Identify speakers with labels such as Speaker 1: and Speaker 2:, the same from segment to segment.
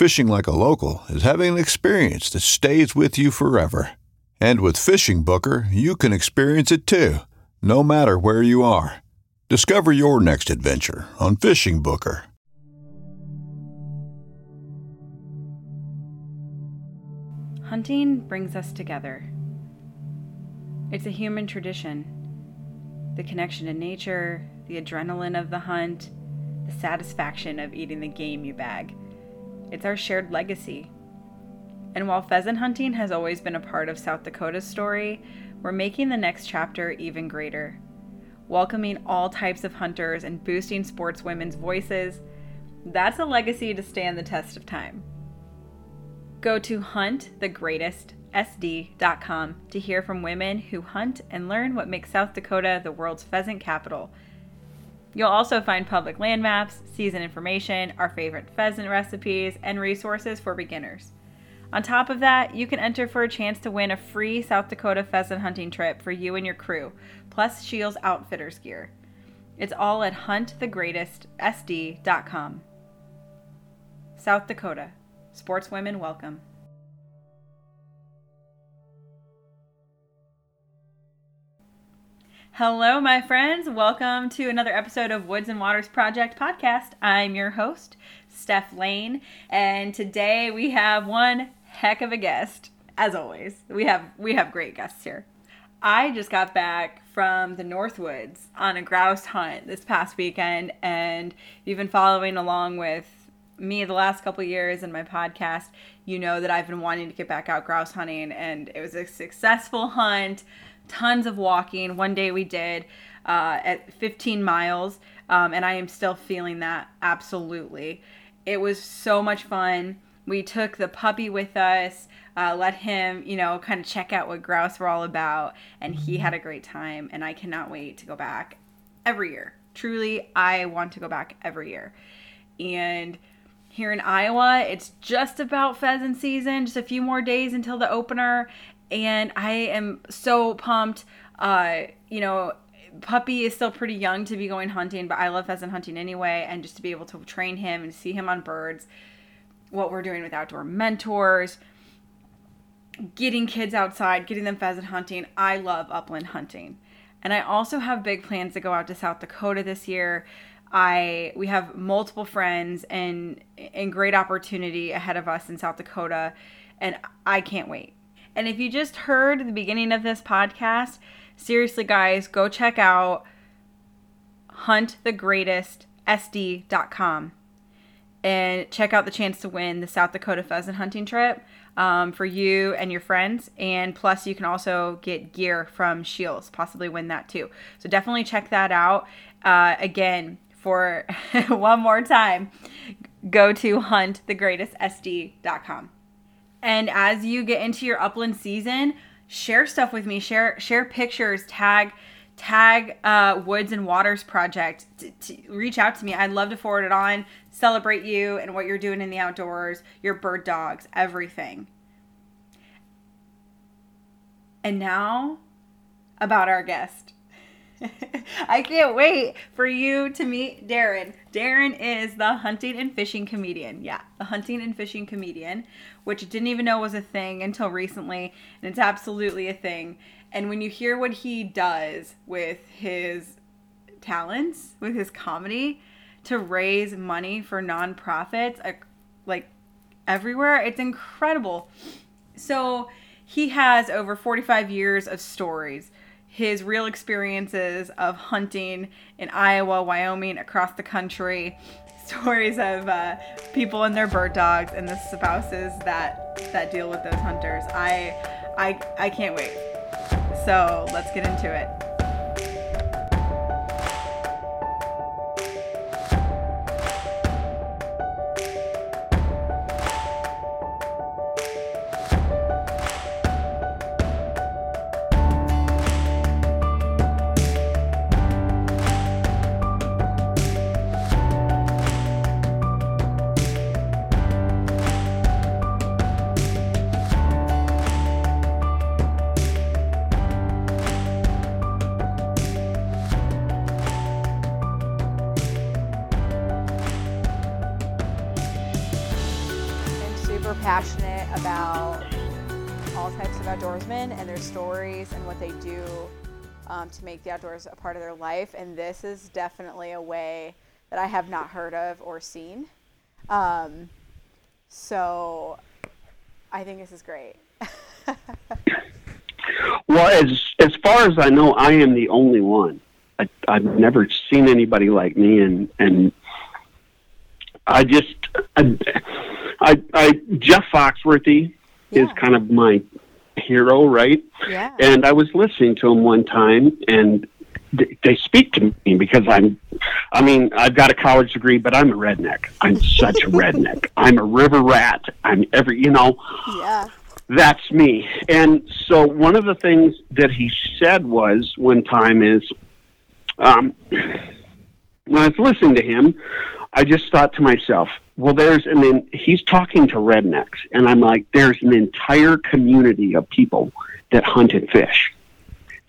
Speaker 1: Fishing like a local is having an experience that stays with you forever. And with Fishing Booker, you can experience it too, no matter where you are. Discover your next adventure on Fishing Booker.
Speaker 2: Hunting brings us together. It's a human tradition. The connection to nature, the adrenaline of the hunt, the satisfaction of eating the game you bag. It's our shared legacy. And while pheasant hunting has always been a part of South Dakota's story, we're making the next chapter even greater. Welcoming all types of hunters and boosting sportswomen's voices, that's a legacy to stand the test of time. Go to huntthegreatestsd.com to hear from women who hunt and learn what makes South Dakota the world's pheasant capital. You'll also find public land maps, season information, our favorite pheasant recipes, and resources for beginners. On top of that, you can enter for a chance to win a free South Dakota pheasant hunting trip for you and your crew, plus Shields Outfitters gear. It's all at huntthegreatestsd.com. South Dakota. Sportswomen welcome. Hello, my friends. Welcome to another episode of Woods and Waters Project podcast. I'm your host, Steph Lane, and today we have one heck of a guest. As always, we have we have great guests here. I just got back from the Northwoods on a grouse hunt this past weekend, and if you've been following along with me the last couple years in my podcast, you know that I've been wanting to get back out grouse hunting, and it was a successful hunt. Tons of walking. One day we did uh, at 15 miles, um, and I am still feeling that absolutely. It was so much fun. We took the puppy with us, uh, let him, you know, kind of check out what grouse were all about, and he had a great time. And I cannot wait to go back every year. Truly, I want to go back every year. And here in Iowa. It's just about pheasant season, just a few more days until the opener. And I am so pumped. Uh, you know, Puppy is still pretty young to be going hunting, but I love pheasant hunting anyway. And just to be able to train him and see him on birds, what we're doing with outdoor mentors, getting kids outside, getting them pheasant hunting. I love upland hunting. And I also have big plans to go out to South Dakota this year. I we have multiple friends and and great opportunity ahead of us in South Dakota and I can't wait. And if you just heard the beginning of this podcast, seriously guys, go check out huntthegreatestsd.com and check out the chance to win the South Dakota pheasant hunting trip um, for you and your friends. And plus, you can also get gear from Shields, possibly win that too. So definitely check that out. Uh, again, for one more time, go to huntthegreatestsd.com. And as you get into your upland season, share stuff with me. Share share pictures. Tag tag uh, Woods and Waters Project. To, reach out to me. I'd love to forward it on. Celebrate you and what you're doing in the outdoors. Your bird dogs, everything. And now about our guest. I can't wait for you to meet Darren. Darren is the hunting and fishing comedian. Yeah, the hunting and fishing comedian, which I didn't even know was a thing until recently, and it's absolutely a thing. And when you hear what he does with his talents, with his comedy, to raise money for nonprofits, uh, like everywhere, it's incredible. So he has over 45 years of stories his real experiences of hunting in Iowa, Wyoming, across the country, stories of uh, people and their bird dogs and the spouses that that deal with those hunters. I I I can't wait. So let's get into it. To make the outdoors a part of their life. And this is definitely a way that I have not heard of or seen. Um, so I think this is great.
Speaker 3: well, as as far as I know, I am the only one. I, I've never seen anybody like me, and and I just I, I, I Jeff Foxworthy yeah. is kind of my hero, right?
Speaker 2: Yeah.
Speaker 3: And I was listening to him one time, and they speak to me because I'm, I mean, I've got a college degree, but I'm a redneck. I'm such a redneck. I'm a river rat. I'm every, you know.
Speaker 2: Yeah.
Speaker 3: That's me. And so one of the things that he said was one time is, um, when I was listening to him, I just thought to myself, well, there's, and then he's talking to rednecks, and I'm like, there's an entire community of people that hunt and fish.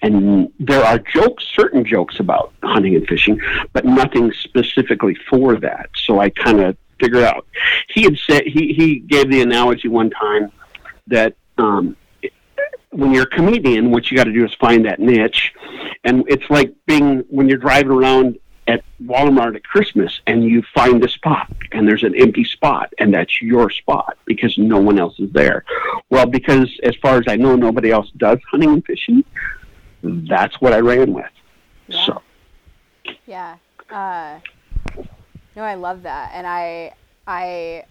Speaker 3: And there are jokes, certain jokes about hunting and fishing, but nothing specifically for that. So I kind of figured out. He had said, he, he gave the analogy one time that um, when you're a comedian, what you got to do is find that niche. And it's like being, when you're driving around at Walmart at Christmas and you find a spot and there's an empty spot and that's your spot because no one else is there. Well, because as far as I know, nobody else does hunting and fishing. That's what I ran with. Yeah. So.
Speaker 2: Yeah. Uh, no, I love that, and I, I,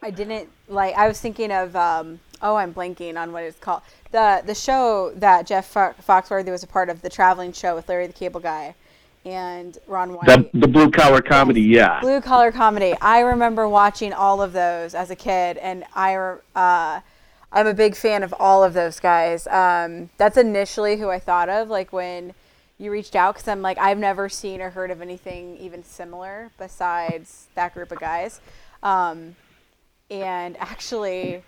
Speaker 2: I didn't like. I was thinking of. Um, oh, I'm blanking on what it's called. the The show that Jeff Foxworthy was a part of, the traveling show with Larry the Cable Guy and Ron White.
Speaker 3: The, the blue collar comedy, yeah.
Speaker 2: Blue collar comedy. I remember watching all of those as a kid, and I, uh, I'm a big fan of all of those guys. Um, that's initially who I thought of, like when you reached out, because I'm like, I've never seen or heard of anything even similar besides that group of guys. Um, and actually,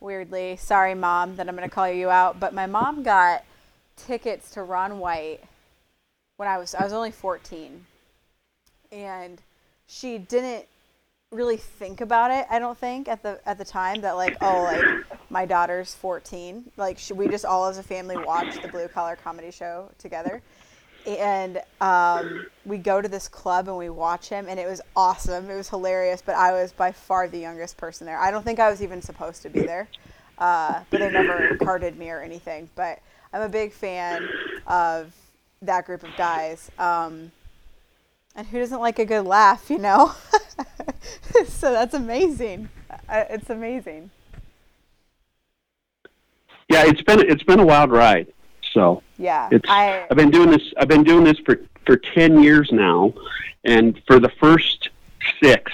Speaker 2: weirdly, sorry, mom, that I'm going to call you out, but my mom got tickets to Ron White when I was I was only 14, and she didn't really think about it. I don't think at the at the time that like oh like my daughter's 14. Like should we just all as a family watch the Blue Collar Comedy Show together, and um, we go to this club and we watch him, and it was awesome. It was hilarious. But I was by far the youngest person there. I don't think I was even supposed to be there, uh, but they never carded me or anything. But I'm a big fan of that group of guys. Um, and who doesn't like a good laugh, you know? so that's amazing. It's amazing.
Speaker 3: Yeah, it's been it's been a wild ride. So
Speaker 2: yeah,
Speaker 3: it's I, I've been doing this. I've been doing this for for ten years now, and for the first six,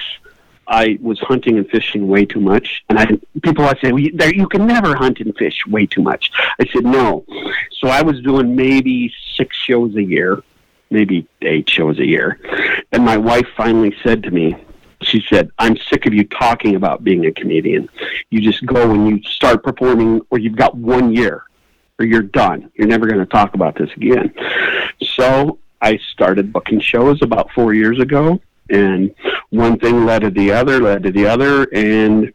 Speaker 3: I was hunting and fishing way too much. And I people would say, well, you, you can never hunt and fish way too much. I said no. So I was doing maybe six shows a year, maybe eight shows a year. And my wife finally said to me, she said, I'm sick of you talking about being a comedian. You just go and you start performing, or you've got one year, or you're done. You're never going to talk about this again. So I started booking shows about four years ago, and one thing led to the other, led to the other, and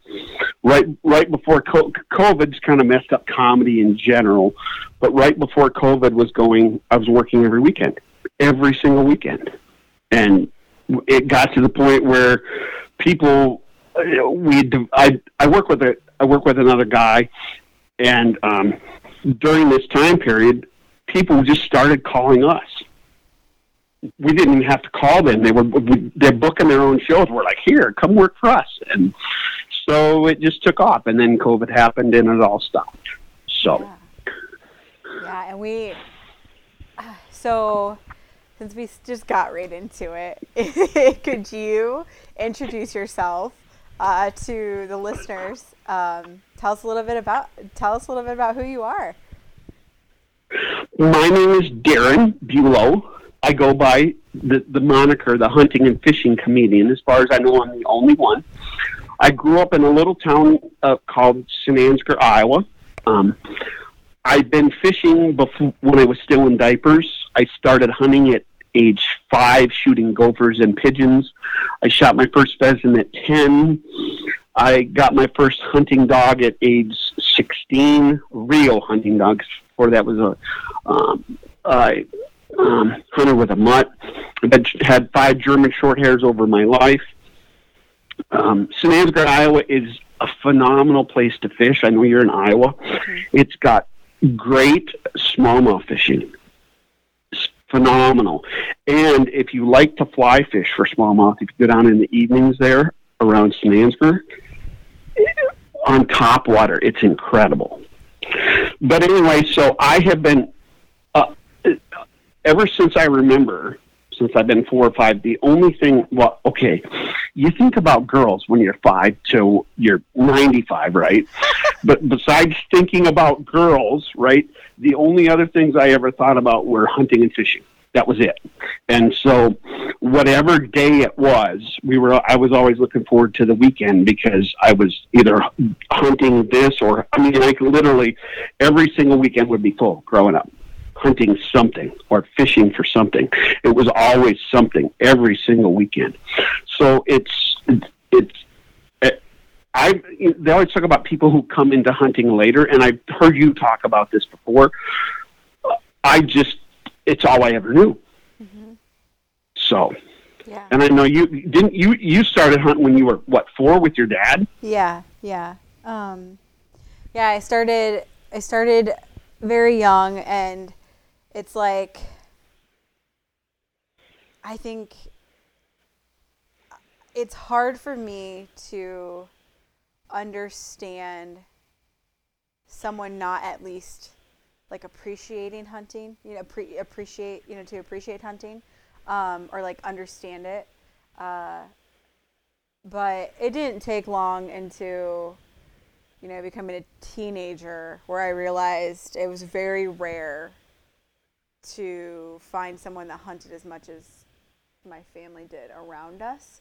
Speaker 3: right right before COVID's kind of messed up comedy in general, but right before COVID was going, I was working every weekend, every single weekend, and it got to the point where people we I I work with a I work with another guy, and um, during this time period, people just started calling us we didn't even have to call them. They were they're booking their own shows. We're like, here, come work for us, and so it just took off. And then COVID happened, and it all stopped. So,
Speaker 2: yeah, yeah and we so since we just got right into it, could you introduce yourself uh, to the listeners? Um, tell us a little bit about tell us a little bit about who you are.
Speaker 3: My name is Darren Bulow. I go by the, the moniker, the hunting and fishing comedian. As far as I know, I'm the only one. I grew up in a little town uh, called St. Iowa. Um, I've been fishing before when I was still in diapers. I started hunting at age five, shooting gophers and pigeons. I shot my first pheasant at ten. I got my first hunting dog at age sixteen, real hunting dogs. Before that was a um, I um, hunter with a mutt. I've had five German short hairs over my life. Um, St. Ansgar, Iowa is a phenomenal place to fish. I know you're in Iowa. Mm-hmm. It's got great smallmouth fishing. It's phenomenal. And if you like to fly fish for smallmouth, if you go down in the evenings there around St. Ansgar, on top water, it's incredible. But anyway, so I have been ever since I remember, since I've been four or five, the only thing, well, okay, you think about girls when you're five to you're 95, right? but besides thinking about girls, right, the only other things I ever thought about were hunting and fishing. That was it. And so, whatever day it was, we were. I was always looking forward to the weekend because I was either hunting this or I mean, like literally every single weekend would be full growing up hunting something or fishing for something. It was always something every single weekend. So it's it's I they always talk about people who come into hunting later, and I've heard you talk about this before. I just it's all I ever knew. Mm-hmm. So. Yeah. And I know you didn't you you started hunting when you were what four with your dad?
Speaker 2: Yeah, yeah, um, yeah. I started I started very young, and it's like I think it's hard for me to understand someone not at least like appreciating hunting, you know, pre- appreciate, you know, to appreciate hunting, um, or like understand it. Uh, but it didn't take long into, you know, becoming a teenager where I realized it was very rare to find someone that hunted as much as my family did around us.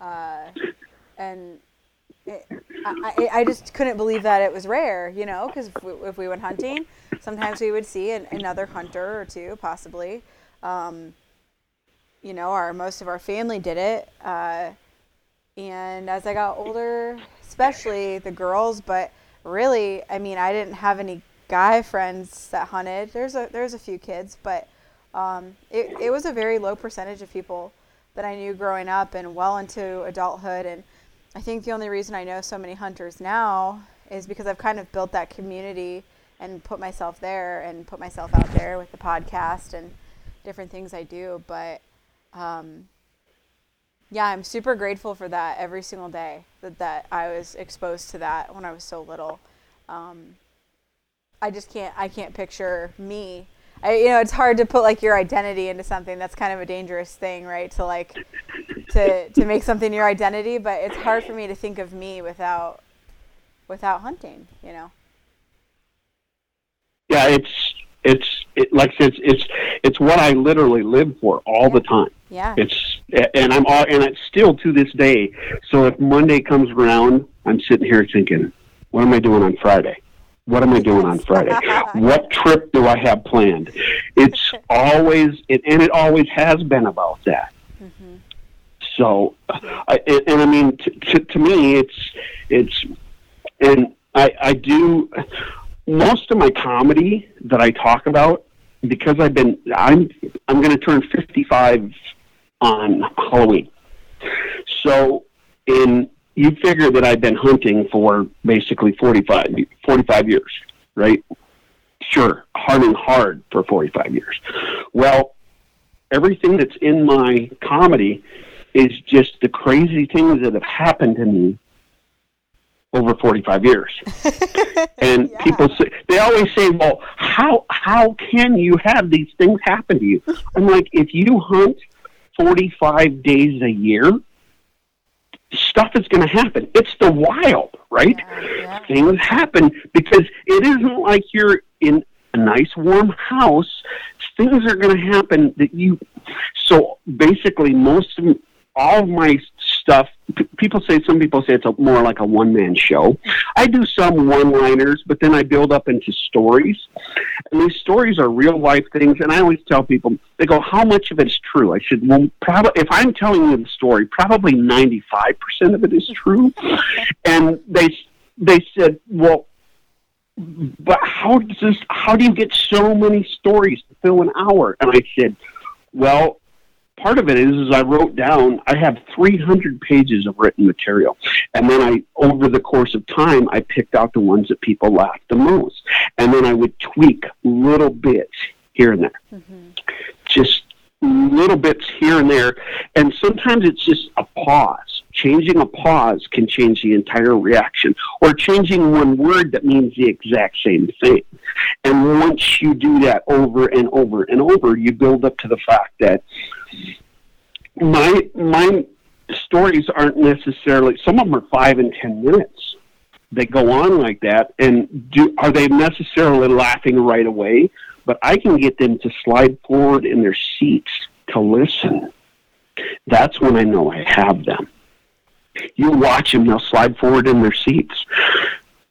Speaker 2: Uh, and it, I, I just couldn't believe that it was rare, you know, because if, if, we went hunting, sometimes we would see an, another hunter or two, possibly. Um, you know, our most of our family did it. Uh, and as I got older, especially the girls, but really, I mean, I didn't have any guy friends that hunted. There's a there's a few kids, but um, it it was a very low percentage of people that I knew growing up and well into adulthood. And I think the only reason I know so many hunters now is because I've kind of built that community and put myself there and put myself out there with the podcast and different things I do. But um, yeah, I'm super grateful for that every single day that, that I was exposed to that when I was so little. Um, I just can't I can't picture me. I, you know, it's hard to put like your identity into something. That's kind of a dangerous thing, right? To like to to make something your identity, but it's hard for me to think of me without without hunting, you know.
Speaker 3: Yeah, it's it's it, like it's it's it's what I literally live for all
Speaker 2: yeah.
Speaker 3: the time.
Speaker 2: Yeah.
Speaker 3: It's And I'm all, and it's still to this day. So if Monday comes around, I'm sitting here thinking, what am I doing on Friday? What am I doing on Friday? What trip do I have planned? It's always, it, and it always has been about that. Mm-hmm. So, I, and, and I mean, to, to, to me, it's it's, and I I do most of my comedy that I talk about because I've been I'm I'm going to turn 55 on Halloween. So, in you figure that I've been hunting for basically 45 45 years, right? Sure, hunting hard for 45 years. Well, everything that's in my comedy is just the crazy things that have happened to me over 45 years. and
Speaker 2: Yeah.
Speaker 3: people say they always say, "Well, how how can you have these things happen to you?" I'm like, if you hunt 45 days a year, stuff is going to happen. It's the wild, right?
Speaker 2: Yeah.
Speaker 3: Things happen because it isn't like you're in a nice warm house. Things are going to happen that you. So basically, most of all of my stuff. People say some people say it's a, more like a one man show. I do some one liners, but then I build up into stories, and these stories are real life things. And I always tell people, they go, "How much of it is true?" I said, "Well, probably if I'm telling you the story, probably ninety five percent of it is true." and they they said, "Well." But how does this? How do you get so many stories to fill an hour? And I said, "Well, part of it is, is I wrote down. I have 300 pages of written material, and then I, over the course of time, I picked out the ones that people laughed the most, and then I would tweak little bits here and there, mm-hmm. just little bits here and there, and sometimes it's just a pause. Changing a pause can change the entire reaction, or changing one word that means the exact same thing. And once you do that over and over and over, you build up to the fact that my my stories aren't necessarily some of them are five and ten minutes they go on like that and do are they necessarily laughing right away but i can get them to slide forward in their seats to listen that's when i know i have them you watch them they'll slide forward in their seats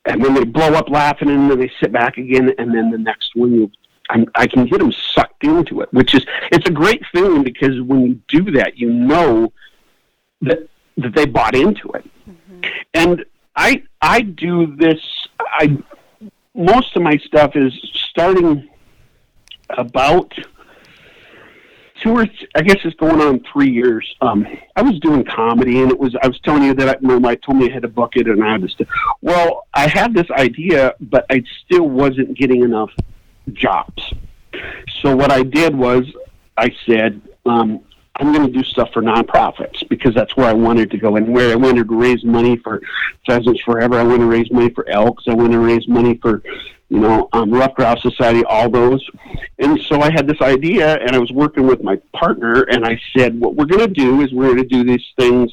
Speaker 3: and then they blow up laughing and then they sit back again and then the next one you I'm, I can get them sucked into it, which is it's a great feeling because when you do that, you know that that they bought into it. Mm-hmm. And I I do this. I most of my stuff is starting about two or th- I guess it's going on three years. Um, I was doing comedy, and it was I was telling you that I, my wife told me I had a bucket, and I had to. St- well, I had this idea, but I still wasn't getting enough jobs. So what I did was I said, um, I'm going to do stuff for nonprofits because that's where I wanted to go and where I wanted to raise money for Pheasants Forever. I want to raise money for elks. I want to raise money for, you know, um, Ruffed Grouse Society, all those. And so I had this idea and I was working with my partner and I said, what we're going to do is we're going to do these things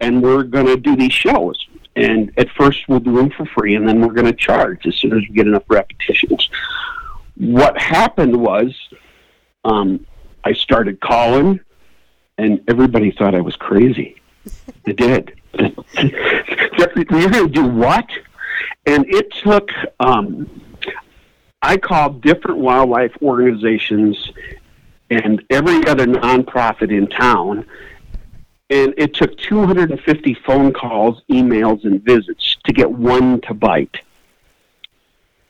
Speaker 3: and we're going to do these shows. And at first we'll do them for free and then we're going to charge as soon as we get enough repetitions what happened was um, I started calling, and everybody thought I was crazy. They did. You're going to do what? And it took. Um, I called different wildlife organizations and every other nonprofit in town, and it took 250 phone calls, emails, and visits to get one to bite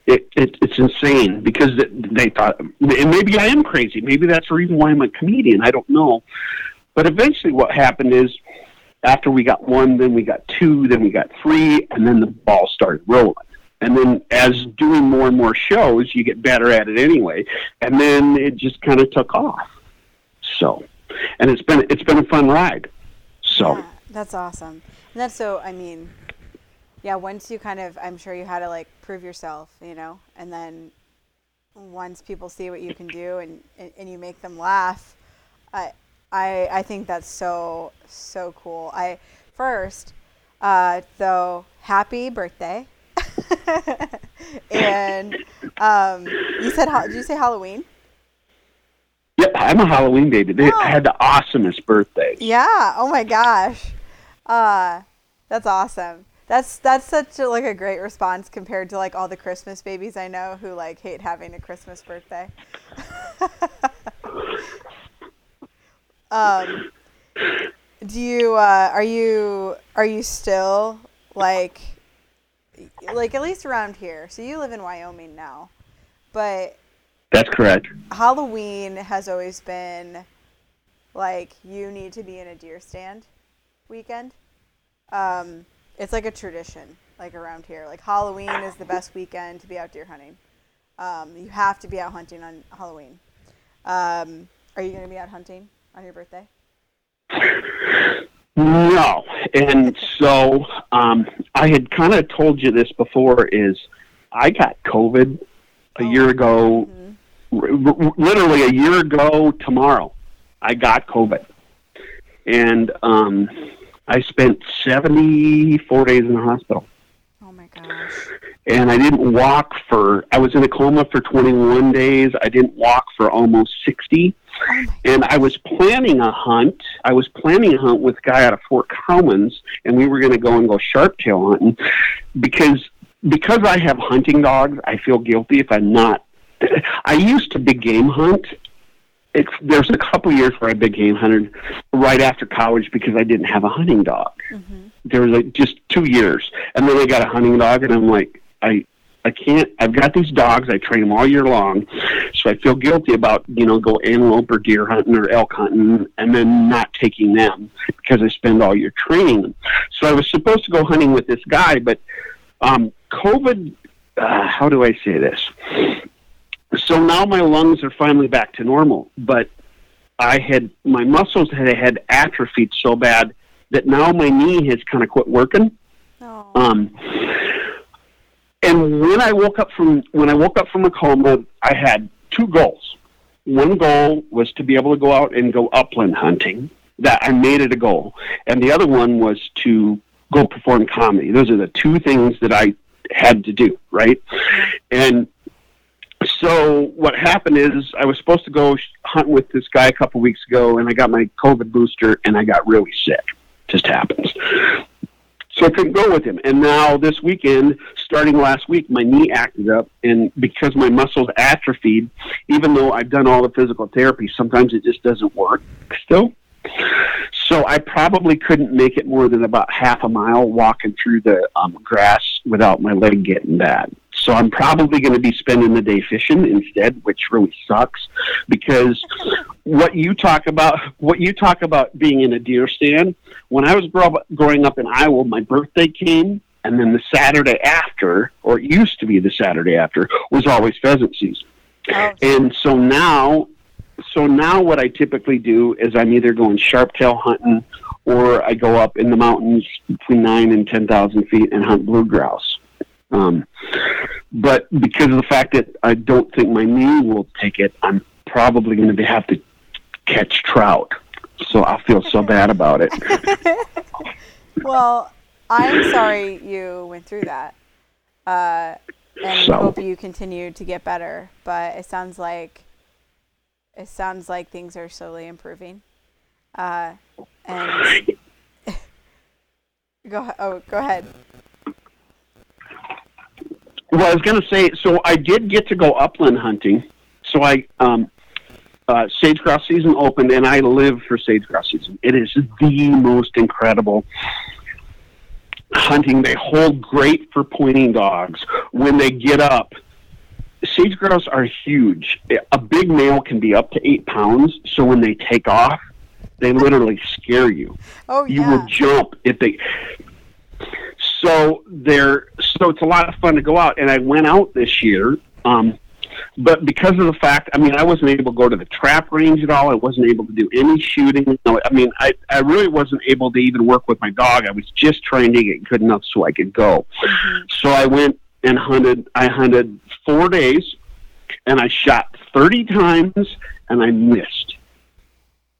Speaker 3: it, it it's insane because they thought and maybe I am crazy. Maybe that's the reason why I'm a comedian. I don't know. But eventually, what happened is after we got one, then we got two, then we got three, and then the ball started rolling. And then as doing more and more shows, you get better at it anyway. And then it just kind of took off. So, and it's been it's been a fun ride. So.
Speaker 2: Yeah, that's awesome. And that's so, I mean, yeah, once you kind of, I'm sure you had to like prove yourself, you know, and then once people see what you can do and, and, and you make them laugh, I, I, I think that's so, so cool. I, first, uh, though, happy birthday. and um, you said, did you say Halloween?
Speaker 3: Yep, I'm a Halloween baby. They
Speaker 2: Oh.
Speaker 3: had the awesomest birthday.
Speaker 2: Yeah. Oh my gosh. Uh, that's awesome. That's that's such a, like a great response compared to like all the Christmas babies I know who like hate having a Christmas birthday. um, do you uh, are you are you still like like at least around here? So you live in Wyoming now, but
Speaker 3: That's correct.
Speaker 2: Halloween has always been like you need to be in a deer stand weekend. Um, it's like a tradition, like around here. Like Halloween is the best weekend to be out deer hunting. Um, you have to be out hunting on Halloween. Um, are you going to be out hunting on your birthday?
Speaker 3: No, and so um, I had kind of told you this before. Is I got COVID a
Speaker 2: Oh.
Speaker 3: year ago,
Speaker 2: Mhm.
Speaker 3: r- r- literally a year ago tomorrow. I got COVID, and um, I spent seventy four days in the hospital.
Speaker 2: Oh my gosh.
Speaker 3: and I didn't walk for. I was in a coma for 21 days. I didn't walk for almost 60,
Speaker 2: Oh
Speaker 3: and I was planning a hunt. I was planning a hunt with a guy out of Fort Collins, and we were going to go and go sharptail hunting because because I have hunting dogs. I feel guilty if I'm not. I used to big game hunt. It's, there's a couple years where I big game hunted right after college because I didn't have a hunting dog
Speaker 2: Mhm.
Speaker 3: there was like just two years, and then I got a hunting dog, and I'm like, I I can't. I've got these dogs. I train them all year long, so I feel guilty about you know go antelope or deer hunting or elk hunting, and then not taking them because I spend all year training them. So I was supposed to go hunting with this guy, but um, COVID. Uh, how do I say this? So now my lungs are finally back to normal, but I had my muscles had had atrophied so bad that now my knee has kind of quit working.
Speaker 2: Oh.
Speaker 3: Um, and when I woke up from when I woke up from a coma, I had two goals. One goal was to be able to go out and go upland hunting. That I made it a goal, and the other one was to go perform comedy. Those are the two things that I had to do, right? And so what happened is I was supposed to go hunt with this guy a couple weeks ago, and I got my COVID booster, and I got really sick. Just happens. So I couldn't go with him. And now this weekend, starting last week, my knee acted up, and because my muscles atrophied, even though I've done all the physical therapy, sometimes it just doesn't work still. So I probably couldn't make it more than about half a mile walking through the um, grass without my leg getting bad. So I'm probably going to be spending the day fishing instead, which really sucks because what you talk about, what you talk about being in a deer stand. When I was grow- growing up in Iowa, my birthday came, and then the Saturday after, or it used to be the Saturday after, was always pheasant season.
Speaker 2: Oh,
Speaker 3: And so now, so now what I typically do is I'm either going sharptail hunting or I go up in the mountains between nine and ten thousand feet and hunt blue grouse. Um, but because of the fact that I don't think my knee will take it, I'm probably going to have to catch trout. So I feel so bad about it.
Speaker 2: Well, I'm sorry you went through that. Uh, and
Speaker 3: So-
Speaker 2: hope you continue to get better. But it sounds like it sounds like things are slowly improving. Uh, and go oh go ahead.
Speaker 3: Well, I was going to say, so I did get to go upland hunting. So I, um, uh, sage grouse season opened, and I live for sage grouse season. It is the most incredible hunting. They hold great for pointing dogs. When they get up, sage grouse are huge. A big male can be up to eight pounds. So when they take off, they literally scare you
Speaker 2: Oh yeah.
Speaker 3: you will jump if they so they're so it's a lot of fun to go out and i went out this year um but because of the fact i mean i wasn't able to go to the trap range at all. I wasn't able to do any shooting. No, i mean i i really wasn't able to even work with my dog. I was just trying to get good enough so i could go. So i went and hunted i hunted four days and i shot 30 times and i missed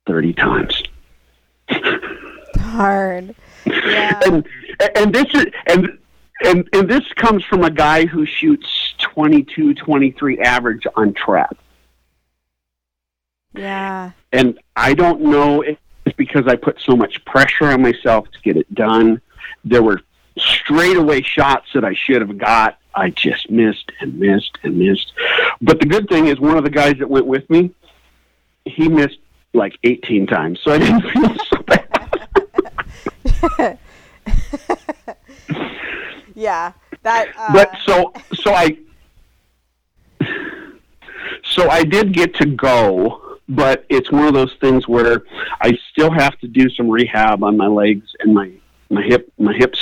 Speaker 3: 30 times.
Speaker 2: Hard. Yeah.
Speaker 3: and and this is and and and this comes from a guy who shoots 22 23 average on trap
Speaker 2: Yeah.
Speaker 3: And I don't know if it's because I put so much pressure on myself to get it done. There were straightaway shots that I should have got. I just missed and missed and missed. But the good thing is, one of the guys that went with me, he missed like 18 times, so I didn't feel so.
Speaker 2: Yeah. That. Uh,
Speaker 3: but so so I so I did get to go, but it's one of those things where I still have to do some rehab on my legs and my my hip my hips.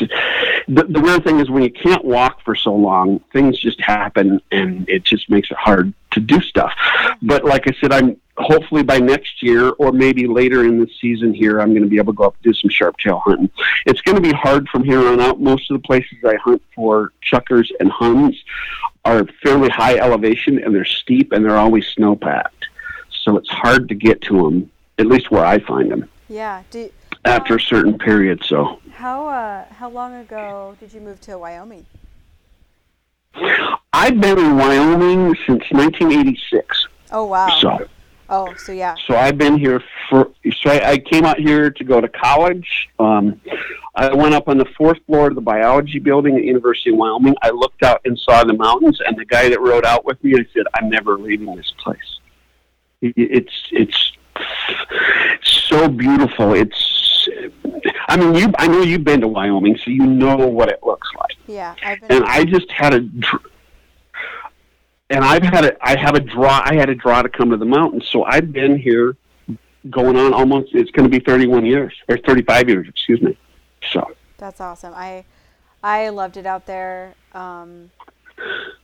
Speaker 3: The, the weird thing is when you can't walk for so long, things just happen, and it just makes it hard to do stuff. But like I said, I'm hopefully by next year or maybe later in the season here, I'm going to be able to go up and do some sharp tail hunting. It's going to be hard from here on out. Most of the places I hunt for chukars and huns are fairly high elevation and they're steep and they're always snow packed. So it's hard to get to them, at least where I find them
Speaker 2: yeah. Do,
Speaker 3: after a certain period. So
Speaker 2: how uh, how long ago did you move to Wyoming?
Speaker 3: I've been in Wyoming since 1986.
Speaker 2: Oh wow.
Speaker 3: So
Speaker 2: Oh, so yeah.
Speaker 3: So I've been here for. So I, I came out here to go to college. Um, I went up on the fourth floor of the biology building at University of Wyoming. I looked out and saw the mountains, and the guy that rode out with me, I said, "I'm never leaving this place. It- It's it's so beautiful. It's. I mean, you. I know you've been to Wyoming, so you know what it looks like
Speaker 2: Yeah, I've been.
Speaker 3: and I just had a, and I've had a, I have a draw. I had a draw to come to the mountains, so I've been here, going on almost. It's going to be 31 years or 35 years, excuse me. So
Speaker 2: That's awesome. I I loved it out there. Um,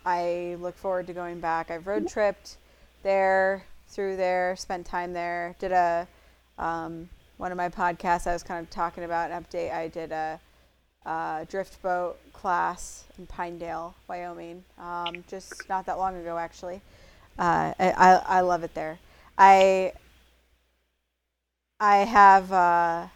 Speaker 2: I look forward to going back. I've road tripped there, through there, spent time there. Did a um, one of my podcasts. I was kind of talking about an update. I did a, uh drift boat class in Pinedale, Wyoming, um, just not that long ago, actually. Uh, I, I I love it there. I I have. Uh,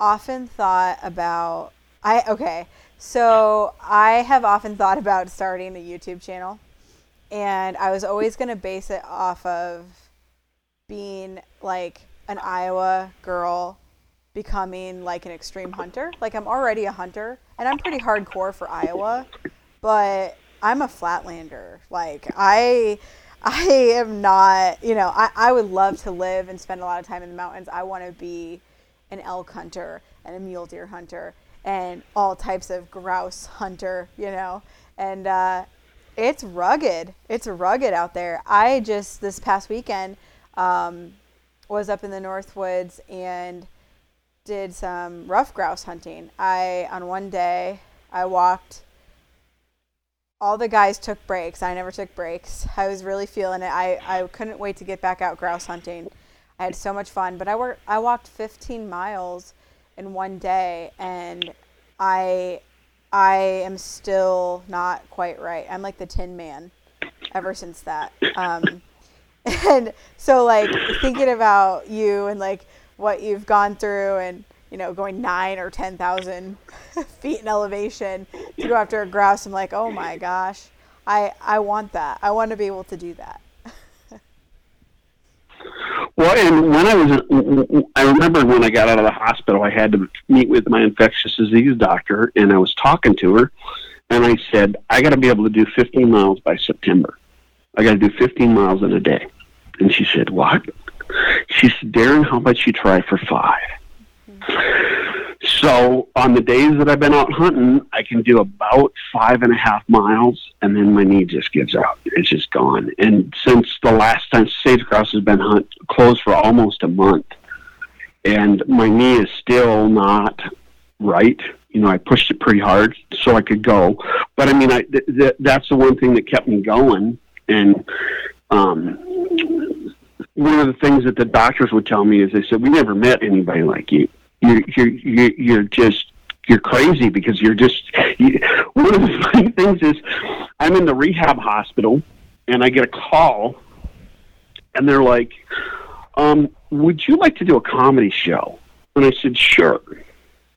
Speaker 2: often thought about I okay. So I have often thought about starting a YouTube channel and I was always going to base it off of being like an Iowa girl becoming like an extreme hunter. Like I'm already a hunter and I'm pretty hardcore for Iowa, but I'm a flatlander. Like I I am not, you know, I, I would love to live and spend a lot of time in the mountains. I want to be an elk hunter and a mule deer hunter and all types of grouse hunter, you know. And uh, it's rugged. It's rugged out there. I just this past weekend um, was up in the Northwoods and did some ruffed grouse hunting. I on one day I walked. All the guys took breaks. I never took breaks. I was really feeling it. I, I couldn't wait to get back out grouse hunting. I had so much fun. But I worked. I walked 15 miles in one day, and I I am still not quite right. I'm like the Tin Man. Ever since that, um, and so like thinking about you and like what you've gone through, and you know going nine or ten thousand feet in elevation to go after a grouse. I'm like, oh my gosh, I I want that. I want to be able to do that.
Speaker 3: Well, and when I was, I remember when I got out of the hospital, I had to meet with my infectious disease doctor, and I was talking to her, and I said, I got to be able to do 15 miles by September. I got to do 15 miles in a day. And she said, What? She said, Darren, how about you try for five? So on the days that I've been out hunting, I can do about five and a half miles, and then my knee just gives out. It's just gone. And since the last time Sage Grouse has been hunt closed for almost a month, and my knee is still not right. You know, I pushed it pretty hard so I could go, but I mean, I th- th- that's the one thing that kept me going. And um, one of the things that the doctors would tell me is they said, "We never met anybody like you." you're you're you're, you're just you're crazy because you're just you, one of the funny things is I'm in the rehab hospital and I get a call and they're like um would you like to do a comedy show? And I said sure.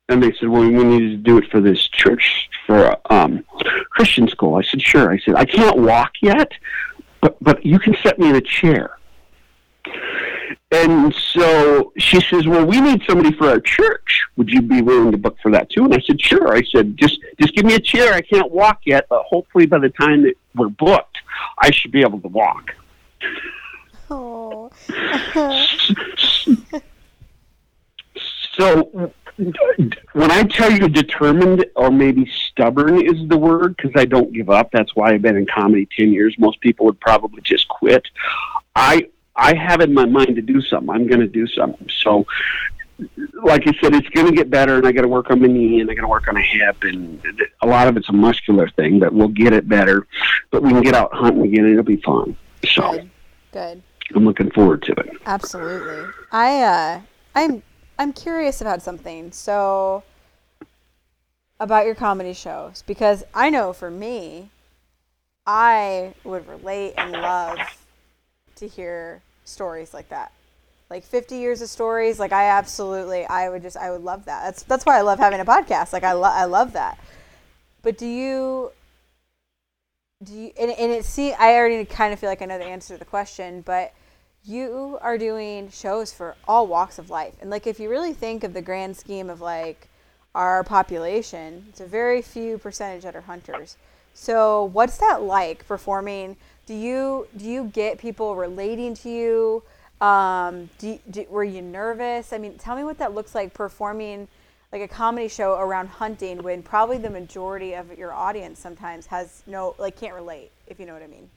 Speaker 3: And they said well we need to do it for this church for um Christian school. I said sure. I said I can't walk yet but but you can set me in a chair and so she says, "Well, we need somebody for our church. Would you be willing to book for that too?" And I said, "Sure." I said, "Just just give me a chair. I can't walk yet, but hopefully by the time that we're booked, I should be able to walk."
Speaker 2: Oh.
Speaker 3: So when I tell you determined or maybe stubborn is the word because I don't give up. That's why I've been in comedy 10 years. Most people would probably just quit. I I have in my mind to do something. I'm going to do something. So like I said, it's going to get better, and I got to work on my knee, and I got to work on a hip, and a lot of it's a muscular thing, but we'll get it better. But we can get out hunting again, and it'll be fun. So
Speaker 2: Good. Good.
Speaker 3: I'm looking forward to it.
Speaker 2: Absolutely. I uh I'm I'm curious about something. So about your comedy shows because I know for me I would relate and love to hear stories like that. Like 50 years of stories, like I absolutely I would just I would love that. That's that's why I love having a podcast. Like I lo- I love that. But do you do you and, and it see I already kind of feel like I know the answer to the question, but you are doing shows for all walks of life. And like if you really think of the grand scheme of like our population, it's a very few percentage that are hunters. So what's that like performing? Do you do you get people relating to you? Um, do, do, were you nervous? I mean, tell me what that looks like performing like a comedy show around hunting when probably the majority of your audience sometimes has no like can't relate if you know what I mean.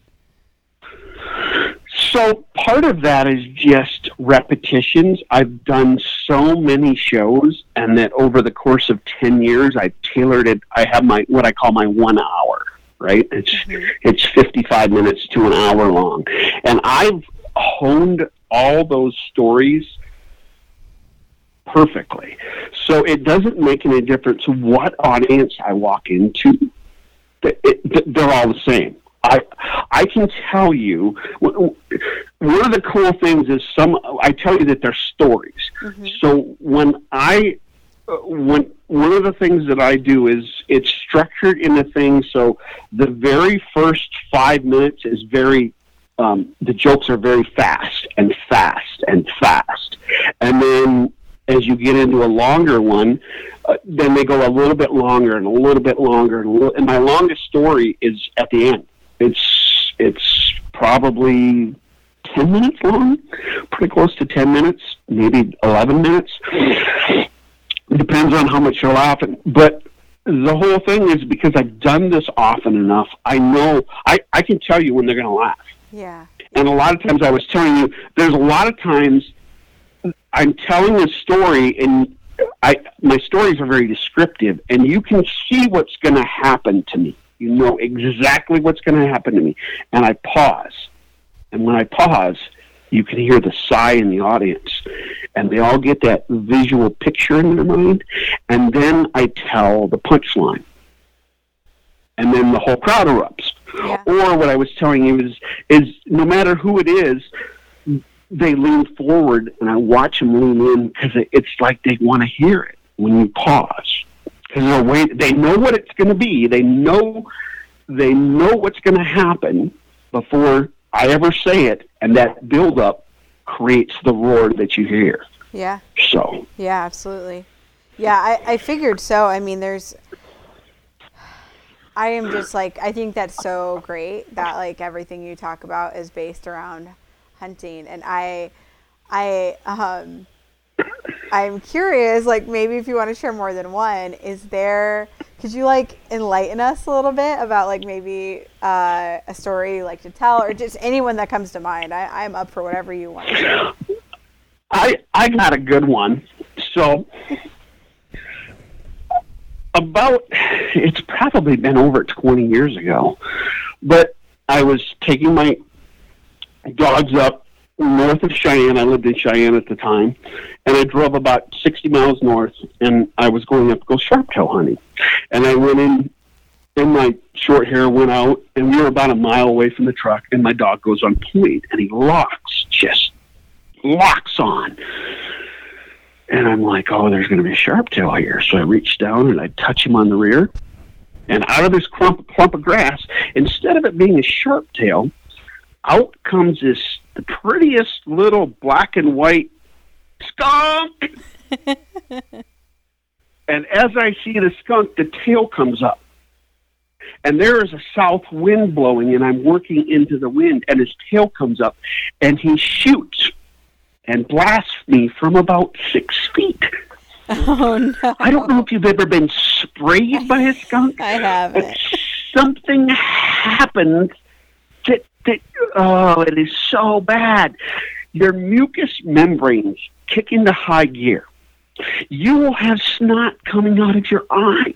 Speaker 3: So part of that is just repetitions. I've done so many shows, and that over the course of ten years, I've tailored it. I have my what I call my one hour. Right, it's mm-hmm. it's fifty five minutes to an hour long, and I've honed all those stories perfectly. So it doesn't make any difference what audience I walk into. It, it, they're all the same. I I can tell you one of the cool things is some I tell you that they're stories.
Speaker 2: Mm-hmm.
Speaker 3: So when I when one of the things that I do is it's structured in a thing so the very first five minutes is very um, the jokes are very fast and fast and fast and then as you get into a longer one uh, then they go a little bit longer and a little bit longer and, a little, and my longest story is at the end it's it's probably 10 minutes long, pretty close to 10 minutes, maybe 11 minutes. Depends on how much you're laughing. But the whole thing is because I've done this often enough, I know, I, I can tell you when they're going to laugh.
Speaker 2: Yeah.
Speaker 3: And a lot of times I was telling you, there's a lot of times I'm telling a story and I, my stories are very descriptive and you can see what's going to happen to me you know exactly what's going to happen to me. And I pause. And when I pause, you can hear the sigh in the audience. And they all get that visual picture in their mind. And then I tell the punchline. And then the whole crowd erupts.
Speaker 2: Yeah.
Speaker 3: Or what I was telling you is, is no matter who it is, they lean forward and I watch them lean in because it's like they want to hear it when you pause because they're wait, they know what it's going to be. They know they know what's going to happen before I ever say it, and that build up creates the roar that you hear.
Speaker 2: Yeah.
Speaker 3: So.
Speaker 2: Yeah, absolutely. Yeah, I, I figured so. I mean, there's. I am just like I think that's so great that like everything you talk about is based around hunting, and I, I um I'm curious, like maybe if you want to share more than one, is there? Could you like enlighten us a little bit about like maybe uh, a story you like to tell, or just anyone that comes to mind? I, I'm up for whatever you want.
Speaker 3: I I got a good one. So about it's probably been over 20 years ago, but I was taking my dogs up north of Cheyenne. I lived in Cheyenne at the time, and I drove about 60 miles north, and I was going up to go sharptail hunting. And I went in, and my short hair went out, and we were about a mile away from the truck, and my dog goes on point, and he locks, just locks on. And I'm like, oh, there's going to be a sharptail here. So I reach down and I touch him on the rear. And out of this clump, clump of grass, instead of it being a sharptail, out comes this the prettiest little black and white skunk. and as I see the skunk, the tail comes up. And there is a south wind blowing, and I'm working into the wind, and his tail comes up, and he shoots and blasts me from about six feet.
Speaker 2: Oh no.
Speaker 3: I don't know if you've ever been sprayed by a skunk.
Speaker 2: I haven't.
Speaker 3: But something happened that oh, it is so bad. Your mucous membranes kick into high gear. You will have snot coming out of your eyes.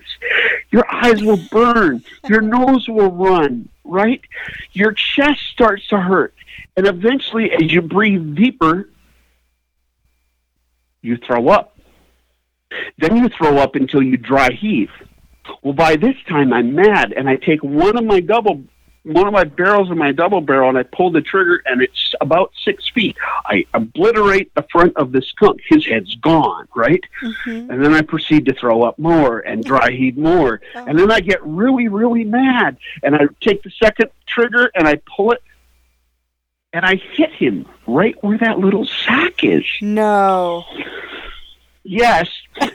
Speaker 3: Your eyes will burn. Your nose will run, right? Your chest starts to hurt. And eventually, as you breathe deeper, you throw up. Then you throw up until you dry heave. Well, by this time, I'm mad, and I take one of my double, one of my barrels of my double barrel, and I pull the trigger, and it's about six feet. I obliterate the front of the skunk. His head's gone, right?
Speaker 2: Mhm.
Speaker 3: And then I proceed to throw up more and dry heave more. And then I get really, really mad. And I take the second trigger and I pull it and I hit him right where that little sack is.
Speaker 2: No.
Speaker 3: Yes.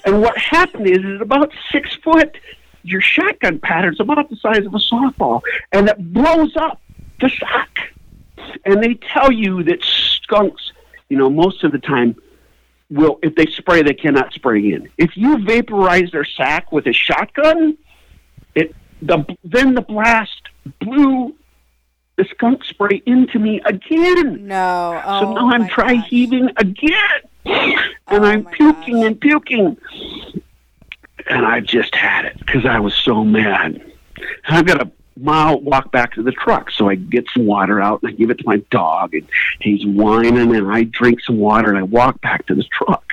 Speaker 3: And what happened is, is about six foot, your shotgun pattern's about the size of a softball, and it blows up the sack. And they tell you that skunks, you know, most of the time, will if they spray, they cannot spray in. If you vaporize their sack with a shotgun, it the then the blast blew the skunk spray into me again.
Speaker 2: No. Oh,
Speaker 3: So now I'm try heaving again. And
Speaker 2: Oh
Speaker 3: I'm puking
Speaker 2: gosh.
Speaker 3: and puking. And I just had it because I was so mad. And I've got a mile walk back to the truck. So I get some water out and I give it to my dog. And he's whining and I drink some water and I walk back to the truck.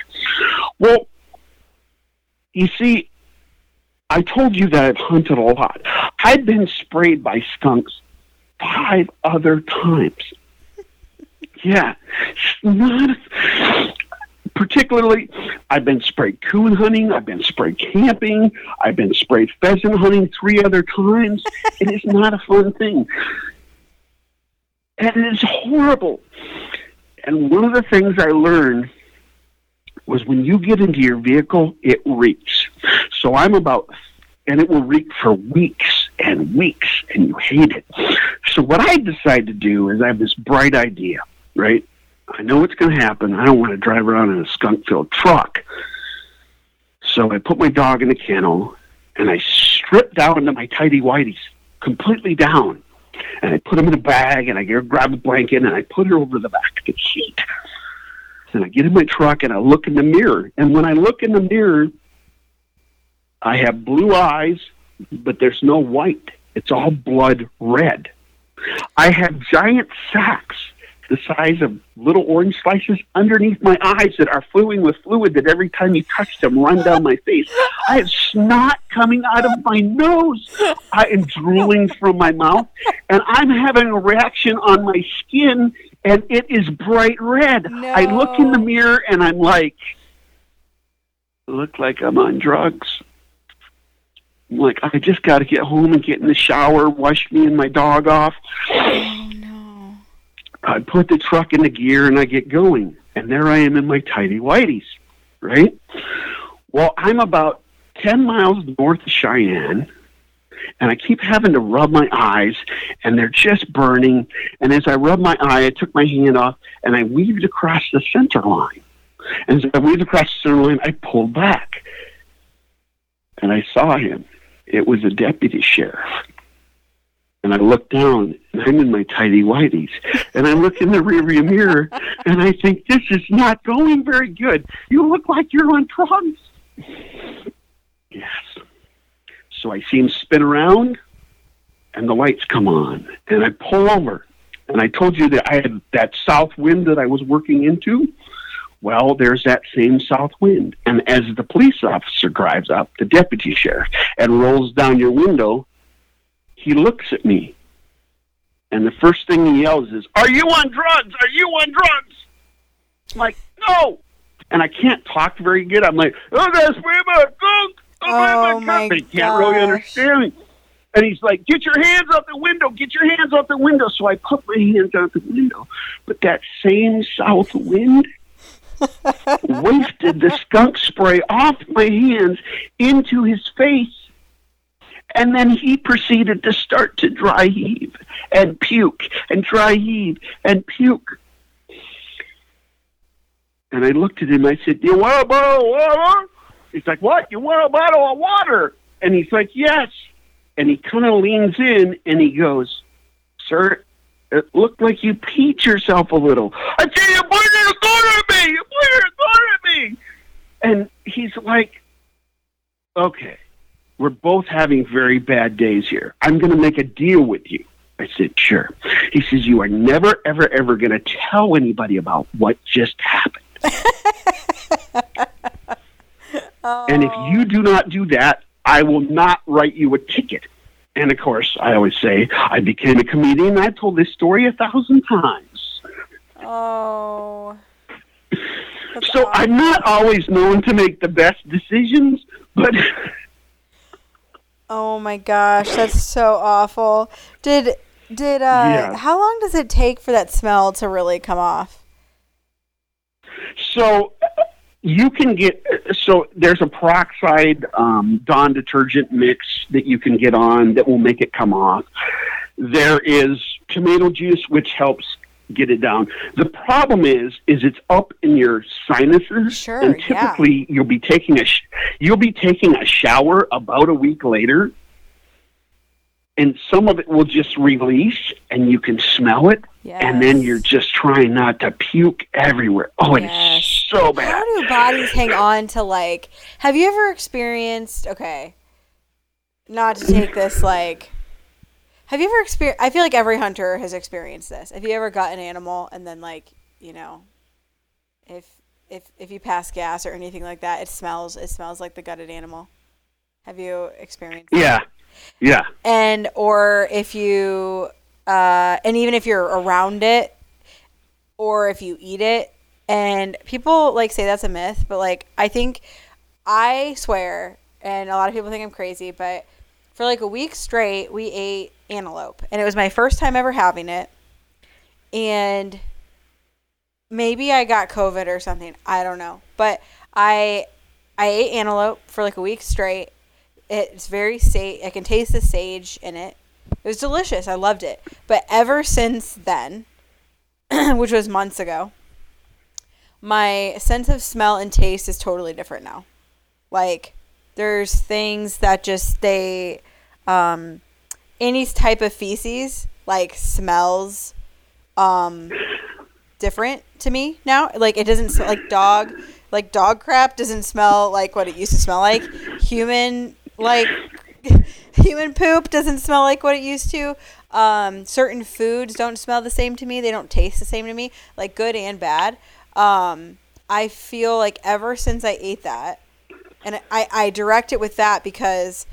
Speaker 3: Well, you see, I told you that I've hunted a lot. I've been sprayed by skunks five other times. Yeah, not particularly. I've been sprayed coon hunting. I've been sprayed camping. I've been sprayed pheasant hunting three other times. it is not a fun thing, and it is horrible. And one of the things I learned was when you get into your vehicle, it reeks. So I'm about, and it will reek for weeks and weeks, and you hate it. So what I decide to do is I have this bright idea, right? I know what's going to happen. I don't want to drive around in a skunk-filled truck. So I put my dog in the kennel, and I stripped down to my tidy whities, completely down. And I put him in a bag, and I grab a blanket, and I put her over the back of the seat. And I get in my truck, and I look in the mirror. And when I look in the mirror, I have blue eyes, but there's no white. It's all blood red. I have giant sacks the size of little orange slices underneath my eyes that are filling with fluid that every time you touch them run down my face. I have snot coming out of my nose. I am drooling from my mouth, and I'm having a reaction on my skin, and it is bright red. I look in the mirror and I'm like, look like I'm on drugs. I'm like, I just got to get home and get in the shower, wash me and my dog off. I put the truck into gear and I get going. And there I am in my tidy whities, right? Well, I'm about 10 miles north of Cheyenne, and I keep having to rub my eyes, and they're just burning. And as I rub my eye, I took my hand off and I weaved across the center line. And as I weaved across the center line, I pulled back. And I saw him. It was a deputy sheriff. And I look down, and I'm in my tidy whities. And I look in the rearview mirror, and I think, this is not going very good. You look like you're on drugs. Yes. So I see him spin around, and the lights come on. And I pull over. And I told you that I had that south wind that I was working into. Well, there's that same south wind. And as the police officer drives up, the deputy sheriff, and rolls down your window, he looks at me. And the first thing he yells is, Are you on drugs? Are you on drugs? I'm like, No. And I can't talk very good. I'm like, Oh, that's me, oh, oh, my drug.
Speaker 2: Oh, my God.
Speaker 3: They can't really understand me. And he's like, "Get your hands out the window! Get your hands out the window!" So I put my hands out the window, but that same south wind wafted the skunk spray off my hands into his face. And then he proceeded to start to dry heave and puke and dry heave and puke. And I looked at him. I said, "You want a bottle of water?" He's like, "What? You want a bottle of water?" And he's like, "Yes." And he kind of leans in and he goes, "Sir, it looked like you peed yourself a little." I said, "You pointed a gun at me! You pointed a gun at me!" And he's like, "Okay, we're both having very bad days here. I'm going to make a deal with you." I said, "Sure." He says, "You are never, ever, ever going to tell anybody about what just happened." And if you do not do that, I will not write you a ticket. And of course, I always say I became a comedian. I've told this story a thousand times.
Speaker 2: Oh. That's
Speaker 3: So I'm not always known to make the best decisions, but
Speaker 2: Oh my gosh, that's so awful. Did did uh
Speaker 3: Yeah.
Speaker 2: how long does it take for that smell to really come off?
Speaker 3: so you can get so there's a peroxide um, Dawn detergent mix that you can get on that will make it come off. There is tomato juice which helps get it down. The problem is is it's up in your sinuses
Speaker 2: Sure,
Speaker 3: and
Speaker 2: yeah.
Speaker 3: typically you'll be taking a sh- you'll be taking a shower about a week later and some of it will just release and you can smell it and then you're just trying not to puke everywhere. Oh,
Speaker 2: Yes.
Speaker 3: it's so bad.
Speaker 2: How do bodies hang on to like have you ever experienced okay. Not to take this like have you ever experienced I feel like every hunter has experienced this. Have you ever got an animal and then like, you know, if if if you pass gas or anything like that, it smells it smells like the gutted animal. Have you experienced that?
Speaker 3: Yeah. Yeah.
Speaker 2: and or if you uh and even if you're around it or if you eat it and people like say that's a myth but like i think i swear and a lot of people think i'm crazy but for like a week straight we ate antelope and it was my first time ever having it and maybe i got covid or something i don't know but i i ate antelope for like a week straight it's very sage. I can taste the sage in it. It was delicious. I loved it. But ever since then, which was months ago, my sense of smell and taste is totally different now. Like there's things that just they um any type of feces like smells um different to me now. Like it doesn't smell like dog like dog crap doesn't smell like what it used to smell like. Human like human poop doesn't smell like what it used to. Um, certain foods don't smell the same to me. They don't taste the same to me, like good and bad. Um, I feel like ever since I ate that, and I, I direct it with that because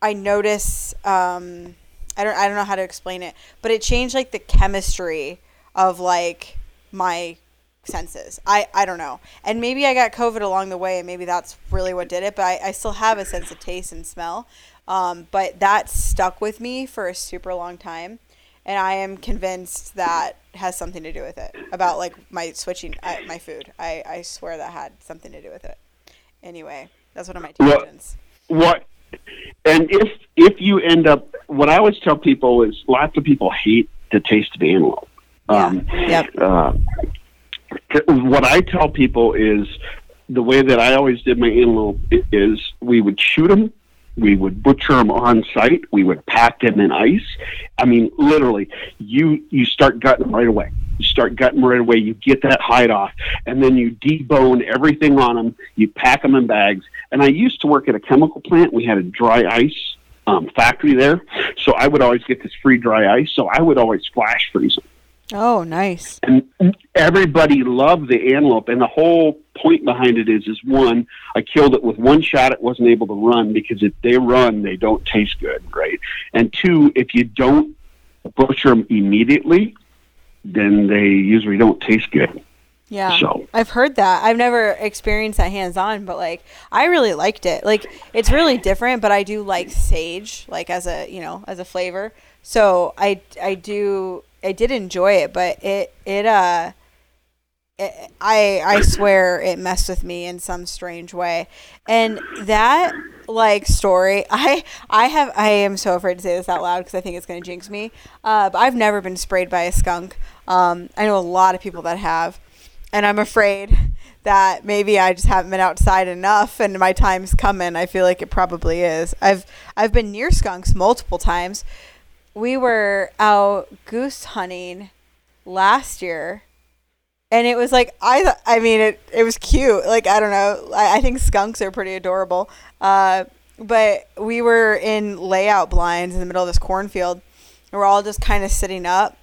Speaker 2: I notice um, I don't I don't know how to explain it, but it changed like the chemistry of like my senses. I, I don't know. And maybe I got COVID along the way and maybe that's really what did it, but I, I still have a sense of taste and smell. Um, but that stuck with me for a super long time. And I am convinced that has something to do with it. About like my switching uh, my food. I, I swear that had something to do with it. Anyway, that's one of my tangents.
Speaker 3: What? And if if you end up, what I always tell people is, lots of people hate the taste of antelope. Um,
Speaker 2: yeah. Yep.
Speaker 3: uh, what I tell people is the way that I always did my antelope is we would shoot them, we would butcher them on site, we would pack them in ice. I mean, literally, you you start gutting right away. You start gutting right away. You get that hide off, and then you debone everything on them. You pack them in bags. And I used to work at a chemical plant. We had a dry ice um, factory there, so I would always get this free dry ice. So I would always flash freeze them
Speaker 2: Oh, nice.
Speaker 3: and everybody loved the antelope and the whole point behind it is is one i killed it with one shot it wasn't able to run because if they run they don't taste good right and two if you don't butcher them immediately then they usually don't taste good
Speaker 2: Yeah.
Speaker 3: So
Speaker 2: I've heard that. I've never experienced that hands on, but like I really liked it. Like it's really different, but I do like sage, like as a you know as a flavor. So I I do I did enjoy it, but it it uh. It, I I swear it messed with me in some strange way, and that like story I I have I am so afraid to say this out loud because I think it's gonna jinx me. Uh, but I've never been sprayed by a skunk. Um, I know a lot of people that have, and I'm afraid that maybe I just haven't been outside enough and my time's coming. I feel like it probably is. I've I've been near skunks multiple times. We were out goose hunting last year and it was like I th- I mean it it was cute. Like I don't know. I, I think skunks are pretty adorable. Uh, but we were in layout blinds in the middle of this cornfield. And we're all just kind of sitting up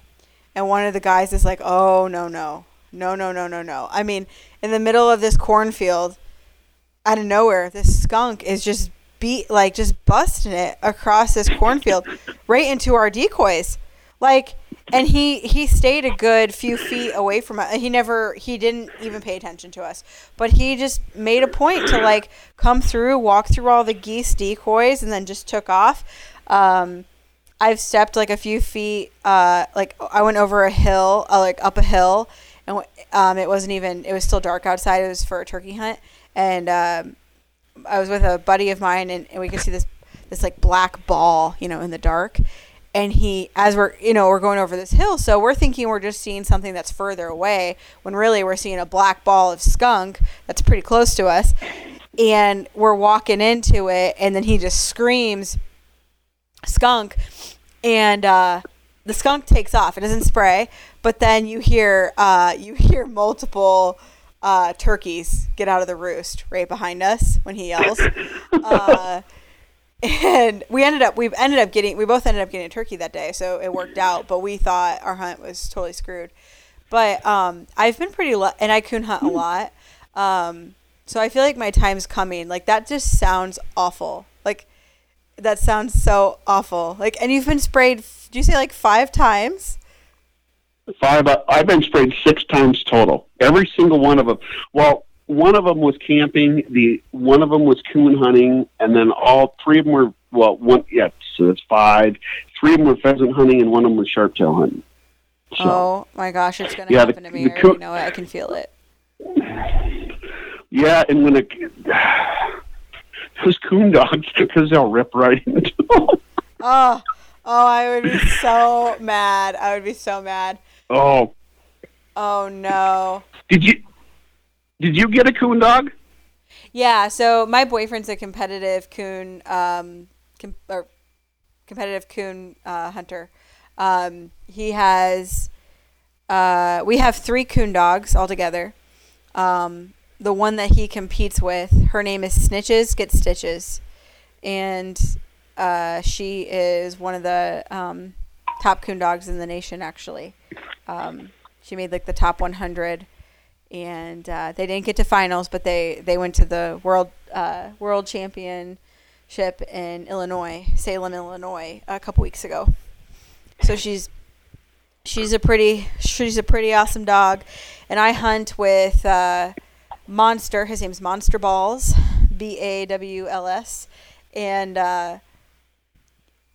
Speaker 2: and one of the guys is like, "Oh no no no no no no no!" I mean, in the middle of this cornfield, out of nowhere, this skunk is just beat like just busting it across this cornfield, right into our decoys, like. And he he stayed a good few feet away from us. He never he didn't even pay attention to us, but he just made a point to like come through, walk through all the geese decoys, and then just took off. Um, I've stepped like a few feet. Uh, like I went over a hill, uh, like up a hill, and um, it wasn't even. It was still dark outside. It was for a turkey hunt, and um, I was with a buddy of mine, and, and we could see this this like black ball, you know, in the dark. And he, as we're, you know, we're going over this hill, so we're thinking we're just seeing something that's further away, when really we're seeing a black ball of skunk that's pretty close to us, and we're walking into it, and then he just screams, "Skunk!" and uh, the skunk takes off. It doesn't spray, but then you hear uh, you hear multiple uh, turkeys get out of the roost right behind us when he yells. And we ended up we ended up getting we both ended up getting a turkey that day, so it worked out. But we thought our hunt was totally screwed. But um, I've been pretty lu- and I coon hunt a lot. Um, so I feel like my time's coming. Like that just sounds awful. Like that sounds so awful. Like, and you've been sprayed. Do you say like five times?
Speaker 3: five. uh, I've been sprayed six times total. Every single one of them. Well, one of them was camping. The one of them was coon hunting, and then all three of them were well, one yeah, so that's five. Three of them were pheasant hunting, and one of them was sharptail hunting. So,
Speaker 2: Oh my gosh, it's gonna
Speaker 3: Yeah, the-
Speaker 2: happen to me.
Speaker 3: the
Speaker 2: I already know it. I can feel it.
Speaker 3: yeah, and when it those coon dogs, because they'll rip right into. them.
Speaker 2: Oh, oh, I would be so mad. I would be so mad.
Speaker 3: oh,
Speaker 2: Oh no.
Speaker 3: did you did you get a coon dog?
Speaker 2: Yeah, so my boyfriend's a competitive coon, um, com- or competitive coon uh, hunter. Um, he has, uh, we have three coon dogs altogether. Um, the one that he competes with, her name is Snitches Get Stitches, and uh, she is one of the um, top coon dogs in the nation. Actually, um, she made like the top 100 and uh, they didn't get to finals, but they, they went to the world uh, world championship in Illinois, Salem, Illinois, a couple weeks ago. So she's she's a pretty she's a pretty awesome dog, and I hunt with uh, Monster. His name's Monster Balls, B A W L S, and uh,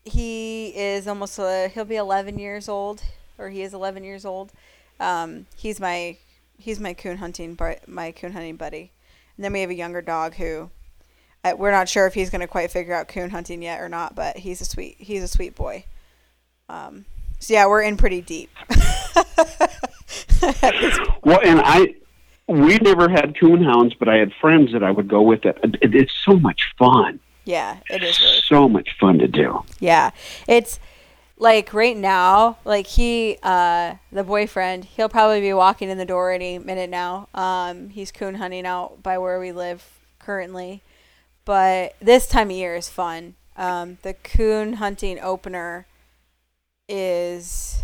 Speaker 2: he is almost uh, he'll be 11 years old, or he is 11 years old. Um, he's my he's my coon hunting bar- my coon hunting buddy. And then we have a younger dog who uh, we're not sure if he's going to quite figure out coon hunting yet or not, but he's a sweet he's a sweet boy. Um, so yeah, we're in pretty deep. At this point.
Speaker 3: Well, and I, we never had coon hounds, but I had friends that I would go with. It, it it's so much fun,
Speaker 2: yeah, it is really
Speaker 3: so much fun to do.
Speaker 2: Yeah. It's like right now, like he uh the boyfriend, he'll probably be walking in the door any minute now. Um he's coon hunting out by where we live currently. But this time of year is fun. Um the coon hunting opener is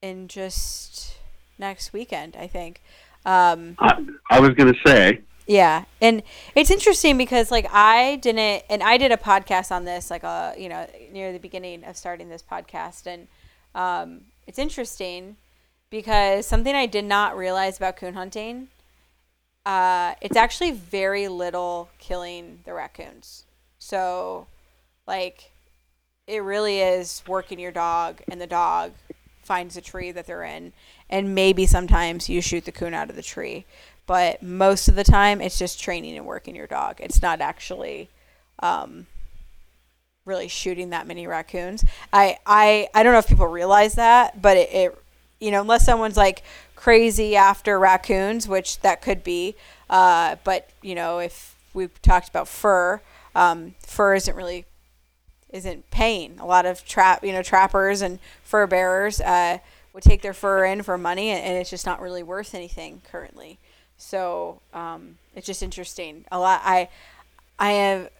Speaker 2: in just next weekend, I think. Um
Speaker 3: I, I was to say,
Speaker 2: yeah, and it's interesting because like I didn't, and I did a podcast on this like uh you know near the beginning of starting this podcast, and um, it's interesting because something I did not realize about coon hunting, uh, it's actually very little killing the raccoons. So, like, it really is working your dog, and the dog finds a tree that they're in, and maybe sometimes you shoot the coon out of the tree. But most of the time, it's just training and working your dog. It's not actually um, really shooting that many raccoons. I, I, I don't know if people realize that, but it, it you know, unless someone's like crazy after raccoons, which that could be. Uh, but you know, if we've talked about fur, um, fur isn't really isn't paying. A lot of trap, you know, trappers and fur bearers uh, would take their fur in for money, and, and it's just not really worth anything currently. So um, it's just interesting. A lot. I I have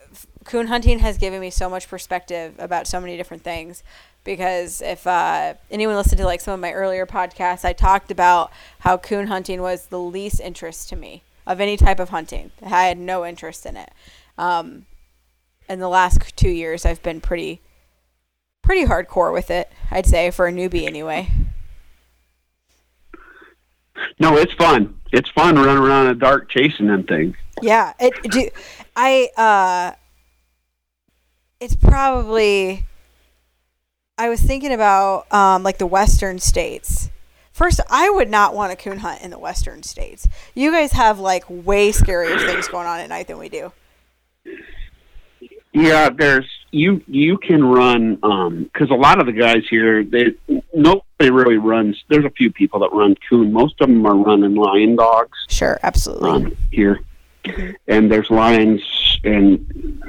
Speaker 2: coon hunting has given me so much perspective about so many different things because if uh, anyone listened to like some of my earlier podcasts, I talked about how coon hunting was the least interest to me of any type of hunting. I had no interest in it. Um, in the last two years, I've been pretty, pretty hardcore with it. I'd say for a newbie anyway.
Speaker 3: No, it's fun. It's fun running around in the dark chasing them things.
Speaker 2: Yeah, it. Do, I. Uh, it's probably I was thinking about um, like the western states. First, I would not want a coon hunt in the western states. You guys have like way scarier things going on at night than we do.
Speaker 3: Yeah, there's you. You can run because um, a lot of the guys here, they nobody really runs. There's a few people that run coon. Most of them are running lion dogs.
Speaker 2: Sure, absolutely.
Speaker 3: Um, here, and there's lions, and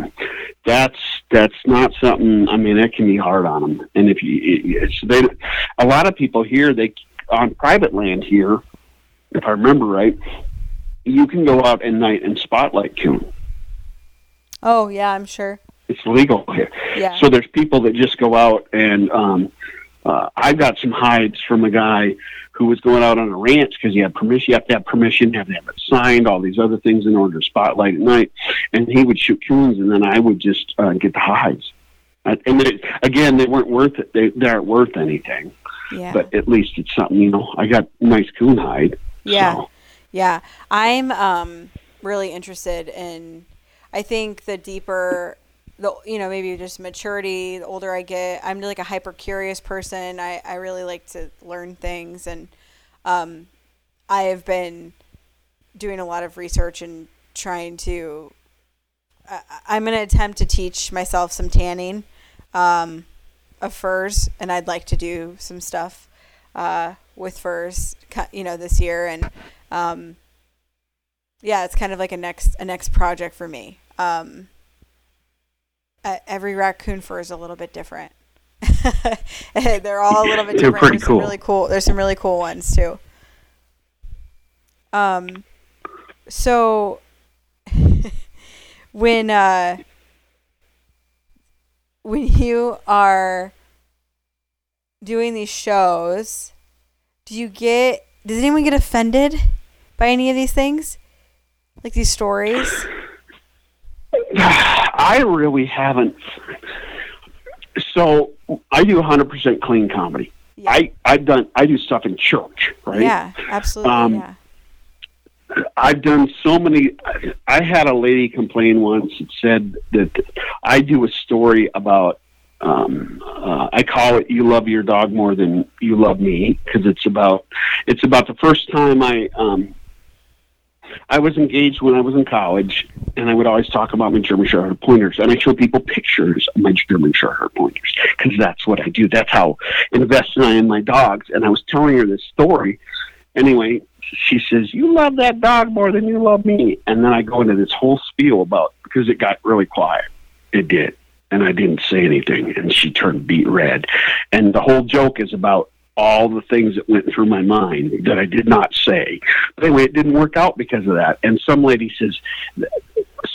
Speaker 3: that's that's not something. I mean, it can be hard on them. And if you, it's they, a lot of people here, they on private land here, if I remember right, you can go out at night and spotlight coon.
Speaker 2: Oh yeah, I'm sure.
Speaker 3: It's legal here.
Speaker 2: Yeah.
Speaker 3: So there's people that just go out and um, uh, I got some hides from a guy who was going out on a ranch because he had permission. You have to have permission, have to have it signed, all these other things in order to spotlight at night. And he would shoot coons, and then I would just uh, get the hides. Uh, and they, again, they weren't worth it. They, they aren't worth anything.
Speaker 2: Yeah.
Speaker 3: But at least it's something, you know. I got nice coon hide.
Speaker 2: Yeah.
Speaker 3: So.
Speaker 2: Yeah. I'm um, really interested in. I think the deeper the you know maybe just maturity the older i get i'm like a hyper curious person. I, I really like to learn things. And um, i have been doing a lot of research and trying to i'm going to attempt to teach myself some tanning um, of furs. And i'd like to do some stuff uh, with furs you know this year. And um, yeah it's kind of like a next a next project for me um, uh, every raccoon fur is a little bit different. They're all a little bit different.
Speaker 3: pretty
Speaker 2: There's
Speaker 3: cool.
Speaker 2: Some really cool. There's some really cool ones too. Um, so when uh when you are doing these shows, do you get does anyone get offended by any of these things? Like these stories?
Speaker 3: I really haven't. So I do 100% clean comedy.
Speaker 2: Yeah.
Speaker 3: I I've done I do stuff in church, right?
Speaker 2: Yeah, absolutely.
Speaker 3: Um,
Speaker 2: yeah.
Speaker 3: I've done so many. I had a lady complain once that said that I do a story about. Um, uh, I call it "You Love Your Dog More Than You Love Me" because it's about it's about the first time I um, I was engaged when I was in college, and I would always talk about my German shorthaired pointers, and I show people pictures of my German shorthaired pointers because that's what I do. That's how invested I am in my dogs. And I was telling her this story. Anyway, she says, "You love that dog more than you love me," and then I go into this whole spiel about because it got really quiet. It did, and I didn't say anything, and she turned beet red. And the whole joke is about all the things that went through my mind that I did not say. But anyway, it didn't work out because of that. And some lady says,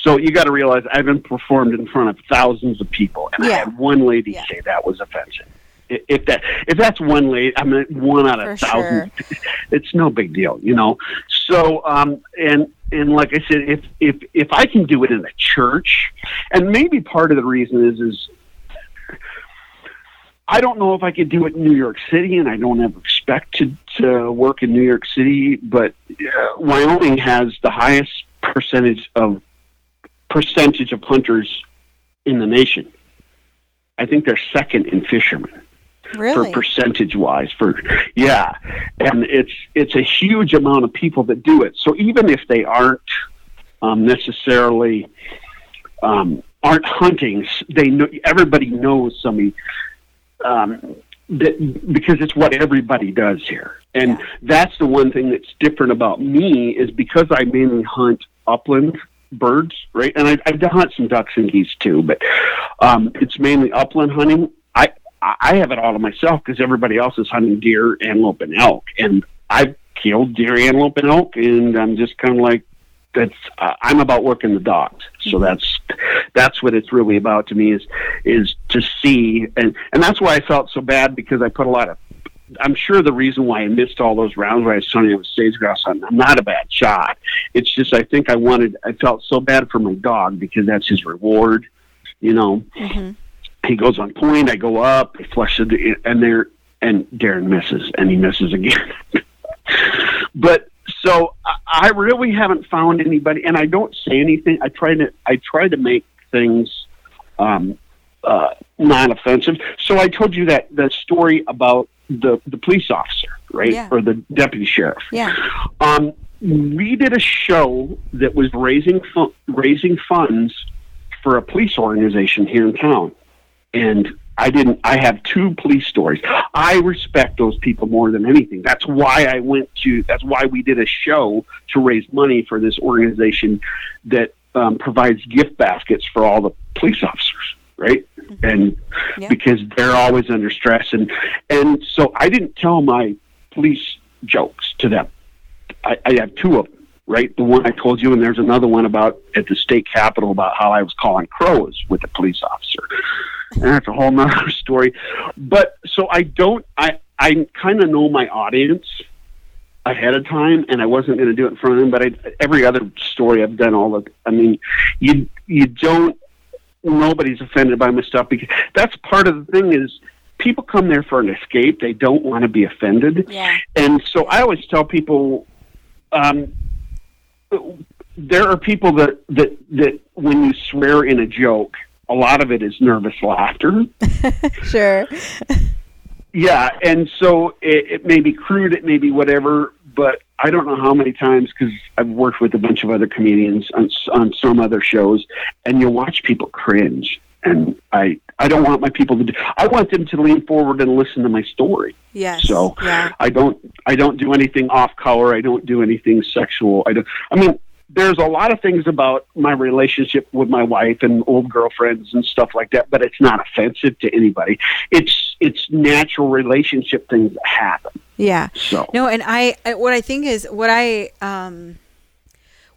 Speaker 3: so you got to realize I've been performed in front of thousands of people, and I had one lady
Speaker 2: Yeah.
Speaker 3: say that was offensive. If that if that's one lady, I mean one out of
Speaker 2: For
Speaker 3: thousands, it's no big deal, you know. So um and and like I said, if if if I can do it in a church, and maybe part of the reason is is I don't know if I could do it in New York City, and I don't ever expect to to work in New York City, but uh, Wyoming has the highest percentage of percentage of hunters in the nation. I think they're second in fishermen
Speaker 2: Really?
Speaker 3: for percentage wise for yeah and it's it's a huge amount of people that do it so even if they aren't um, necessarily um, aren't hunting they know everybody knows somebody um, that because it's what everybody does here. And
Speaker 2: Yeah.
Speaker 3: that's the one thing that's different about me is because i mainly hunt upland birds right? And i, I hunt some ducks and geese too but um, it's mainly upland hunting. I I have it all to myself because everybody else is hunting deer, antelope, and elk, and I've killed deer, antelope, and elk, and I'm just kind of like, that's uh, I'm about working the dogs, so that's that's what it's really about to me is is to see, and and that's why I felt so bad because I put a lot of. I'm sure the reason why I missed all those rounds where I was telling you I was sage grouse hunting. I'm not a bad shot. It's just I think I wanted. I felt so bad for my dog because that's his reward, you know he goes on point. I go up. He flushes it, and there, and Darren misses, and he misses again. but so I, really haven't found anybody, and I don't say anything. I try to I try to make things um, uh, non-offensive. So I told you that that story about the the police officer, right,
Speaker 2: Yeah.
Speaker 3: or the deputy sheriff.
Speaker 2: Yeah.
Speaker 3: Um, we did a show that was raising fu- raising funds for a police organization here in town, and I didn't. I have two police stories. I respect those people more than anything. That's why I went to. That's why we did a show to raise money for this organization that um, provides gift baskets for all the police officers, right? And
Speaker 2: Yeah.
Speaker 3: because they're always under stress, and and so I didn't tell my police jokes to them. I, I have two of them, right? The one I told you, and there's another one about at the state capitol about how I was calling crows with a police officer. That's a whole nother story. But so I don't, I, I kind of know my audience ahead of time, and I wasn't going to do it in front of them. But I, every other story I've done, all the, I mean, you you don't, nobody's offended by my stuff because that's part of the thing is people come there for an escape. They don't want to be offended.
Speaker 2: Yeah.
Speaker 3: And so I always tell people, um, there are people that, that, that when you swear in a joke, a lot of it is nervous laughter.
Speaker 2: Sure.
Speaker 3: Yeah, and so it, it may be crude, it may be whatever, but I don't know how many times because I've worked with a bunch of other comedians on, s- on some other shows, and you watch people cringe, and I I don't want my people to do. I want them to lean forward and listen to my story.
Speaker 2: Yes.
Speaker 3: So
Speaker 2: yeah.
Speaker 3: I don't I don't do anything off color. I don't do anything sexual. I don't. I mean, there's a lot of things about my relationship with my wife and old girlfriends and stuff like that, but it's not offensive to anybody. It's it's natural relationship things that happen.
Speaker 2: Yeah.
Speaker 3: So
Speaker 2: No, and I, I what I think is what I um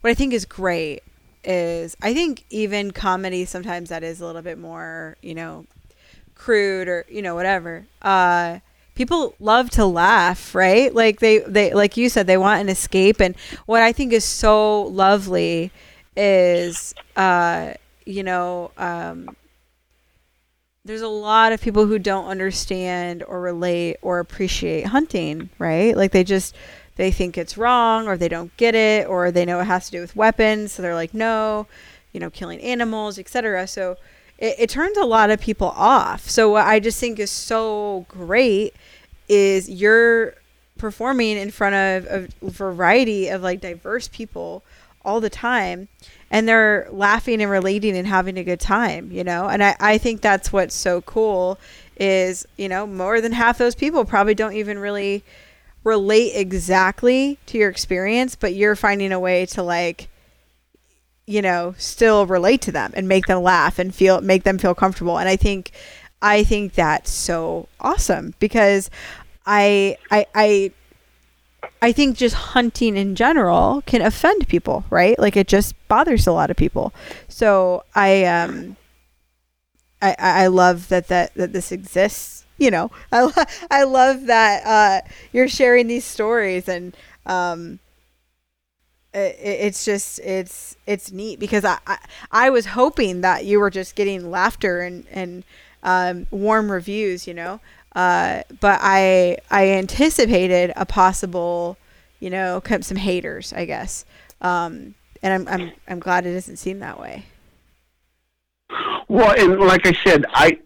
Speaker 2: what I think is great is I think even comedy sometimes that is a little bit more, you know, crude or, you know, whatever. Uh people love to laugh, right? Like they they like you said they want an escape and what I think is so lovely is uh you know, um there's a lot of people who don't understand or relate or appreciate hunting, right? Like they just they think it's wrong or they don't get it or they know it has to do with weapons, so they're like no, you know, killing animals, etc. So it, it turns a lot of people off. So what I just think is so great is you're performing in front of a variety of like diverse people all the time and they're laughing and relating and having a good time you know and I, I think that's what's so cool is you know more than half those people probably don't even really relate exactly to your experience but you're finding a way to like you know still relate to them and make them laugh and feel make them feel comfortable and i think i think that's so awesome because i i i I think just hunting in general can offend people, right? Like it just bothers a lot of people. So I um I I love that that that this exists. You know, I lo- I love that uh, you're sharing these stories and um it's just it's it's neat because I, I I was hoping that you were just getting laughter and and um, warm reviews, you know. Uh, but I I anticipated a possible, you know, some haters, I guess. Um, and I'm I'm I'm glad it doesn't seem that way.
Speaker 3: Well, and like I said, I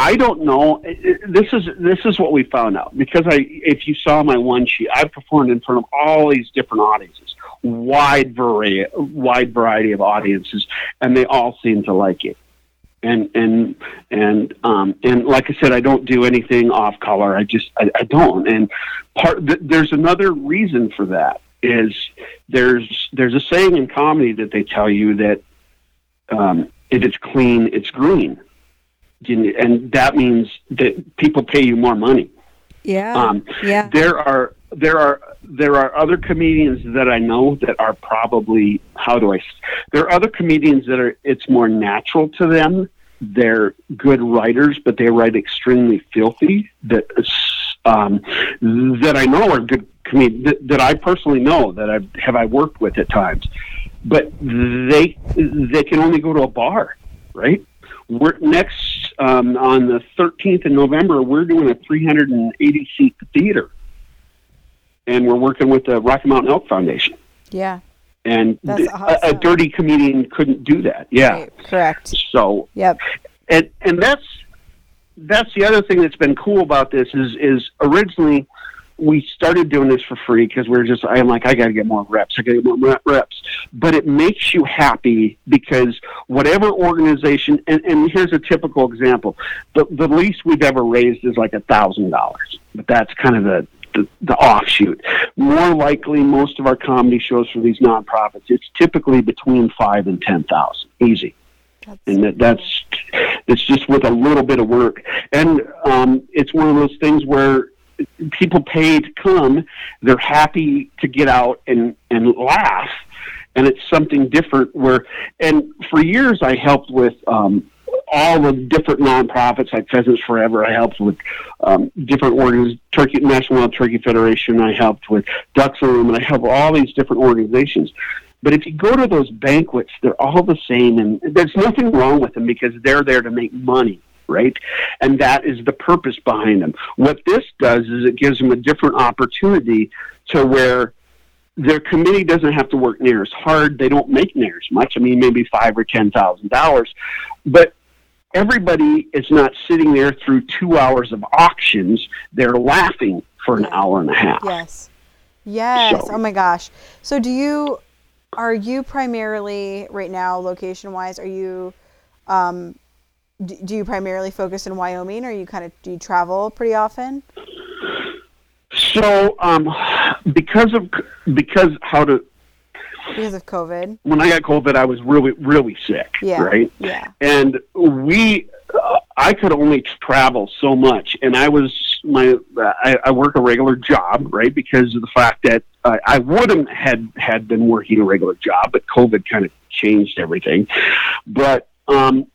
Speaker 3: I don't know. This is this is what we found out because I, if you saw my one sheet, I performed in front of all these different audiences, wide variety, wide variety of audiences, and they all seem to like it. And and and um and like I said, I don't do anything off color. I just I, I don't. And part th- there's another reason for that is there's there's a saying in comedy that they tell you that um, if it's clean, it's green, and that means that people pay you more money.
Speaker 2: Yeah.
Speaker 3: Um,
Speaker 2: yeah.
Speaker 3: There are there are there are other comedians that I know that are probably how do I? There are other comedians that are it's more natural to them. They're good writers, but they write extremely filthy. That um, that I know are good comedians that, that I personally know that I have I worked with at times, but they they can only go to a bar, right? We're next um, on the 13th of November. We're doing a 380 seat theater, and we're working with the Rocky Mountain Elk Foundation.
Speaker 2: Yeah.
Speaker 3: And
Speaker 2: That's
Speaker 3: a, a dirty comedian couldn't do that. Yeah.
Speaker 2: Right, correct.
Speaker 3: So
Speaker 2: Yep.
Speaker 3: and and that's that's the other thing that's been cool about this is is originally we started doing this for free because we are just I'm like I got to get more reps I got to get more reps. But it makes you happy because whatever organization and, and here's a typical example. The the least we've ever raised is like a thousand dollars but that's kind of the the, the offshoot. More likely, most of our comedy shows for these nonprofits, it's typically between five and ten thousand, easy.
Speaker 2: That's
Speaker 3: and that, that's it's just with a little bit of work. And um, it's one of those things where people pay to come they're happy to get out and and laugh and it's something different where and for years i helped with um, all the different nonprofits like Pheasants Forever. I helped with um, different organizations, Turkey National Wild Turkey Federation. I helped with Ducks Room, and I help all these different organizations. But if you go to those banquets, they're all the same, and there's nothing wrong with them because they're there to make money, right? And that is the purpose behind them. What this does is it gives them a different opportunity to where their committee doesn't have to work near as hard. They don't make near as much. I mean, maybe five or ten thousand dollars, but everybody is not sitting there through two hours of auctions. They're laughing for an hour and a half.
Speaker 2: Yes. Yes.
Speaker 3: So-
Speaker 2: Oh my gosh. So do you are you primarily right now location wise are you um do, you primarily focus in Wyoming or you kind of do you travel pretty often?
Speaker 3: So, um, because of because how to
Speaker 2: Because of COVID.
Speaker 3: when I got COVID, I was really really sick,
Speaker 2: Yeah.
Speaker 3: right?
Speaker 2: Yeah.
Speaker 3: and we uh, i could only travel so much and i was my I, I work a regular job right because of the fact that uh, i would have had had been working a regular job but covid kind of changed everything but um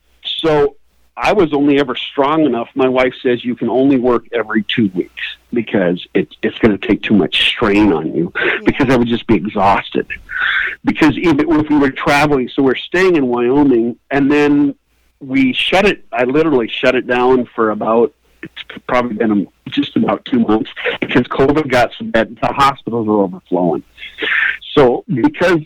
Speaker 3: so i was only ever strong enough my wife says you can only work every two weeks because it, it's going to take too much strain on you mm-hmm. because i would just be exhausted because even if we were traveling, so we're staying in Wyoming, and then we shut it. I literally shut it down for about it's probably been just about two months because COVID got so bad. The hospitals are overflowing. So because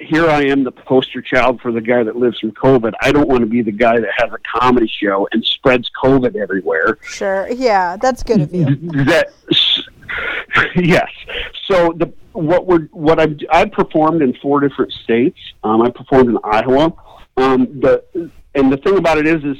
Speaker 3: here I am, the poster child for the guy that lives from COVID. I don't want to be the guy that has a comedy show and spreads COVID everywhere
Speaker 2: Sure. Yeah, that's good of you.
Speaker 3: that yes so the what we're what i've i performed in four different states um, i performed in iowa um, the and the thing about it is is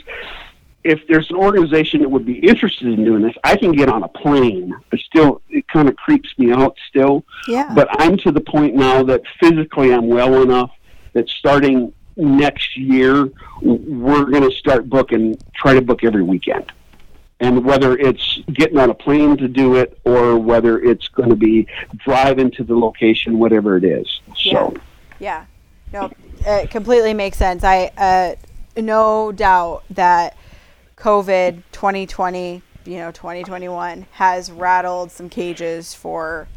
Speaker 3: if there's an organization that would be interested in doing this i can get on a plane but still it kind of creeps me out still
Speaker 2: Yeah.
Speaker 3: but i'm to the point now that physically i'm well enough that starting next year we're going to start booking try to book every weekend and whether it's getting on a plane to do it or whether it's going to be driving to the location, whatever it is. So,
Speaker 2: Yeah. No, it completely makes sense. I uh, no doubt that COVID 2020, you know, 2021 has rattled some cages for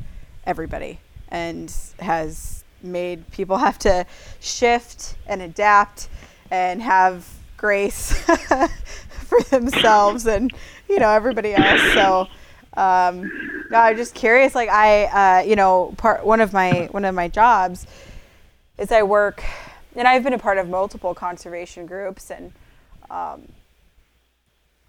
Speaker 2: everybody and has made people have to shift and adapt and have grace for themselves and you know everybody else. So um, no, I'm just curious. Like I, uh, you know, part one of my one of my jobs is I work, and I've been a part of multiple conservation groups, and um,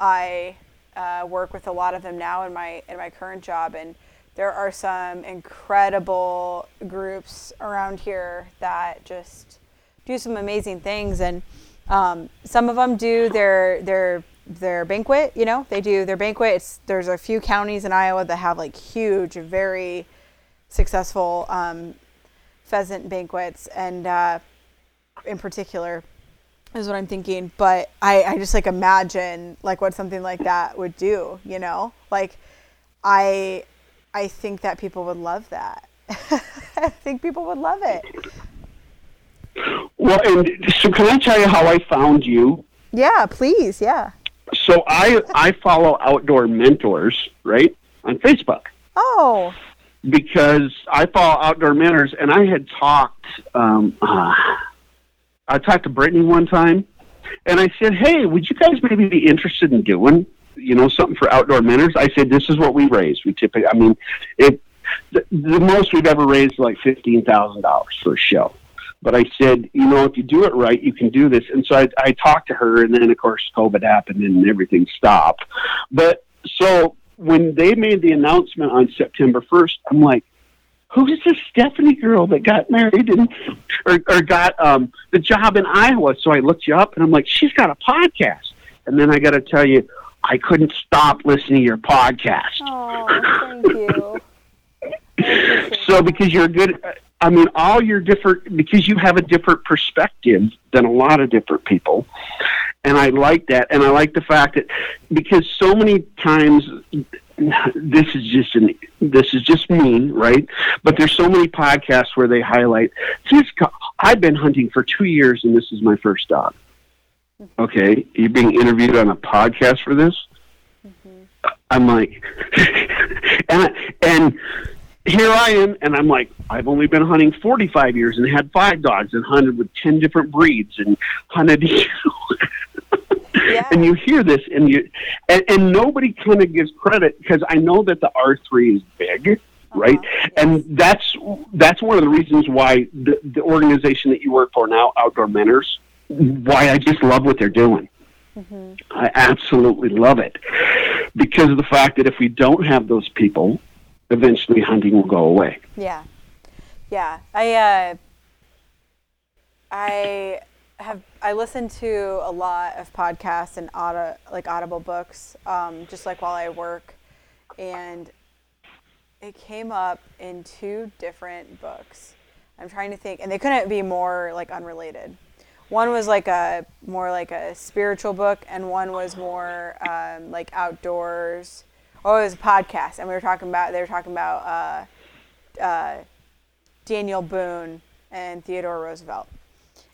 Speaker 2: I uh, work with a lot of them now in my in my current job, and there are some incredible groups around here that just do some amazing things, and um, some of them do their their their banquet. You know, they do their banquet. There's a few counties in Iowa that have like huge, very successful um, pheasant banquets, and uh, in particular is what I'm thinking. But I, I just like imagine like what something like that would do. You know, like I I think that people would love that. I think people would love it.
Speaker 3: Well, and so can I tell you how I found you?
Speaker 2: Yeah, please. Yeah.
Speaker 3: So I I follow outdoor mentors right on Facebook
Speaker 2: Oh.
Speaker 3: because I follow outdoor mentors, and I had talked. Um, uh, I talked to Brittany one time, and I said, "Hey, would you guys maybe be interested in doing, you know, something for outdoor mentors?" I said, "This is what we raise. We typically, I mean, it the, the most we've ever raised is like fifteen thousand dollars for a show." But I said, you know, if you do it right, you can do this. And so I, I talked to her, and then of course COVID happened and everything stopped. But so when they made the announcement on September 1st, I'm like, who's this Stephanie girl that got married and or, or got um, the job in Iowa? So I looked you up, and I'm like, she's got a podcast. And then I got to tell you, I couldn't stop listening to your podcast.
Speaker 2: Oh, thank you.
Speaker 3: So because you're good, I mean, all your different because you have a different perspective than a lot of different people, and I like that, and I like the fact that because so many times this is just an this is just me, right? But there's so many podcasts where they highlight this. I've been hunting for two years, and this is my first dog. Okay, you're being interviewed on a podcast for this. Mm-hmm. I'm like, and and here I am, and I'm like, I've only been hunting 45 years and had five dogs and hunted with 10 different breeds and hunted.
Speaker 2: Yeah.
Speaker 3: and you hear this, and you and, and nobody kind of gives credit because I know that the R3 is big. Uh-huh. Right, and that's that's one of the reasons why the, the organization that you work for now, Outdoor Mentors, why I just love what they're doing. Mm-hmm. I absolutely love it because of the fact that if we don't have those people, eventually hunting will go away.
Speaker 2: Yeah, yeah. I uh, I have I listen to a lot of podcasts and auto like audible books, um, just like while I work, and it came up in two different books. I'm trying to think, and they couldn't be more like unrelated. One was like a more like a spiritual book, and one was more um, like outdoors. Oh, it was a podcast, and we were talking about they were talking about uh, uh, Daniel Boone and Theodore Roosevelt.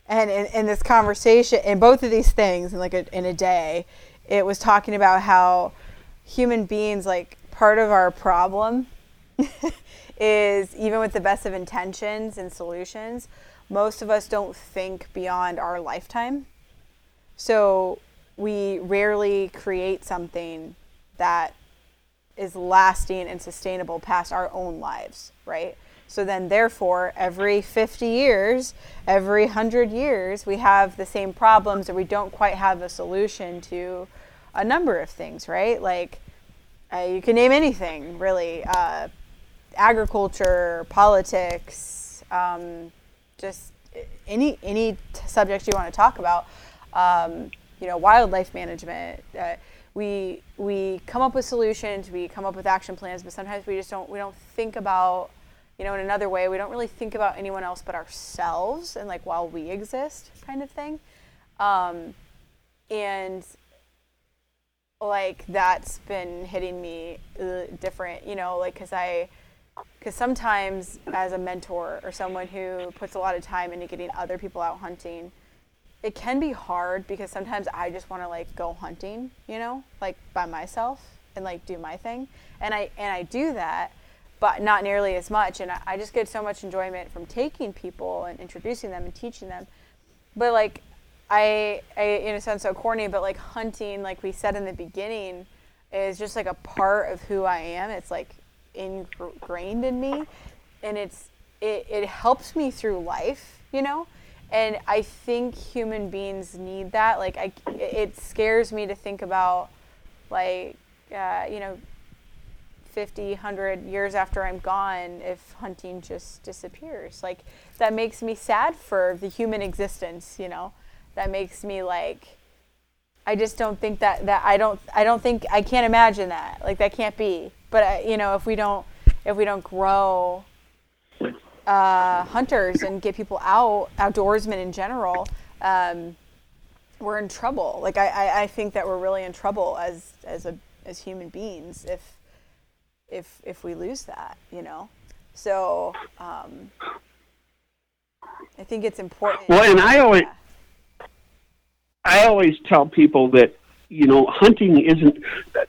Speaker 2: And in, in this conversation, in both of these things, in like a, in a day, it was talking about how human beings, like part of our problem, is even with the best of intentions and solutions, most of us don't think beyond our lifetime. So we rarely create something that is lasting and sustainable past our own lives, right? So then, therefore, every 50 years, every 100 years, we have the same problems or we don't quite have a solution to a number of things, right? Like, uh, you can name anything, really uh, agriculture, politics, um, just any, any t- subject you want to talk about. Um, you know, wildlife management. Uh, we we come up with solutions, we come up with action plans, but sometimes we just don't we don't think about you know in another way. We don't really think about anyone else but ourselves and like while we exist, kind of thing. Um, and like that's been hitting me uh, different, you know, like because I because sometimes as a mentor or someone who puts a lot of time into getting other people out hunting it can be hard because sometimes I just want to like go hunting, you know, like by myself and like do my thing. And I and I do that, but not nearly as much. And I, I just get so much enjoyment from taking people and introducing them and teaching them. But like I, I you know sounds so corny, but like hunting, like we said in the beginning, is just like a part of who I am. It's like ingrained in me, and it's it, it helps me through life, you know. And I think human beings need that. Like I, it scares me to think about, like, uh, you know, 50, 100 years after I'm gone, if hunting just disappears. Like that makes me sad for the human existence, you know that makes me like I just don't think that that I don't I don't think I can't imagine that like that can't be but I, you know if we don't if we don't grow uh, hunters and get people out outdoorsmen in general um, we're in trouble. Like I, I, I think that we're really in trouble as as a as human beings if if if we lose that you know? So um, I think it's important
Speaker 3: well and I always yeah I always tell people that you know hunting isn't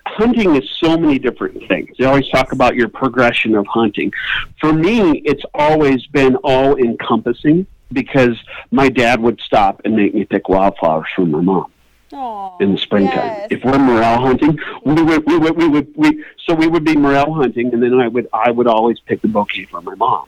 Speaker 3: hunting is so many different things. They always talk about your progression of hunting. For me, it's always been all encompassing because my dad would stop and make me pick wildflowers for my mom.
Speaker 2: Aww,
Speaker 3: in the springtime.
Speaker 2: yes.
Speaker 3: If we're morel hunting, we would we would we would we so we would be morel hunting, and then I would I would always pick the bouquet for my mom.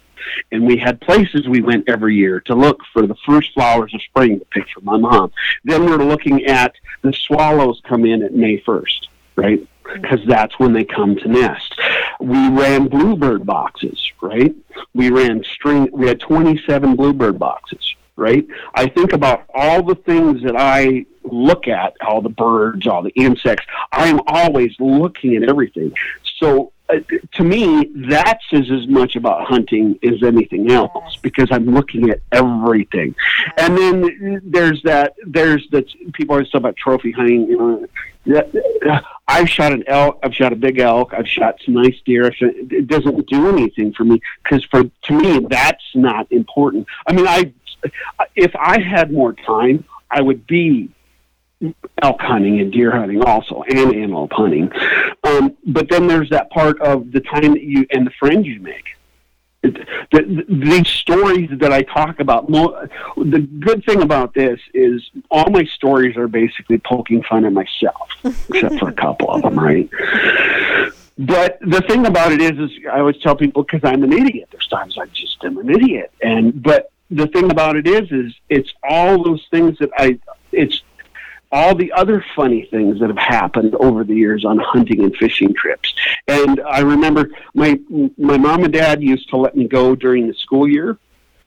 Speaker 3: And we had places we went every year to look for the first flowers of spring to pick for my mom. Then we're looking at the swallows come in at May first, right? Mm-hmm. Because that's when they come to nest. We ran bluebird boxes, right? We ran string. We had twenty seven bluebird boxes right? I think about all the things that I look at, all the birds, all the insects. I'm always looking at everything. So uh, to me, that's as, as much about hunting as anything else because I'm looking at everything. And then there's that, there's that people always talk about trophy hunting, you know. that- I've shot an elk. I've shot a big elk. I've shot some nice deer. I've shot, it doesn't do anything for me because for to me that's not important. I mean, I if I had more time, I would be elk hunting and deer hunting also, and antelope hunting. Um, but then there's that part of the time that you and the friends you make. The, the, these stories that I talk about, mo- the good thing about this is all my stories are basically poking fun at myself, except for a couple of them, right? But the thing about it is, is I always tell people because I'm an idiot. There's times I just am an idiot, and but the thing about it is, is it's all those things that I, it's all the other funny things that have happened over the years on hunting and fishing trips. And I remember my my mom and dad used to let me go during the school year,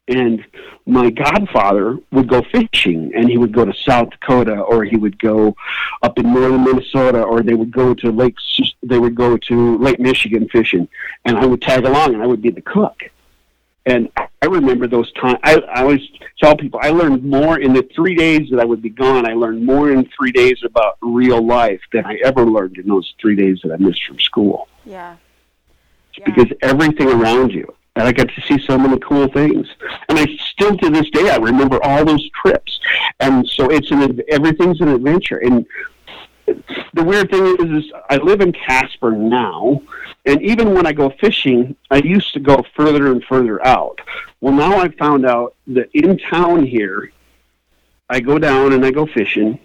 Speaker 3: and my godfather would go fishing, and he would go to South Dakota, or he would go up in northern Minnesota, or they would go to Lake they would go to Lake Michigan fishing, and I would tag along, and I would be the cook. And I remember those times. I, I always tell people I learned more in the three days that I would be gone. I learned more in three days about real life than I ever learned in those three days that I missed from school.
Speaker 2: Yeah. Yeah.
Speaker 3: Because everything around you, and I got to see so many cool things. And I still to this day I remember all those trips. And so it's an everything's an adventure. And the weird thing is, is I live in Casper now, and even when I go fishing, I used to go further and further out. Well, now I've found out that in town here, I go down and I go fishing,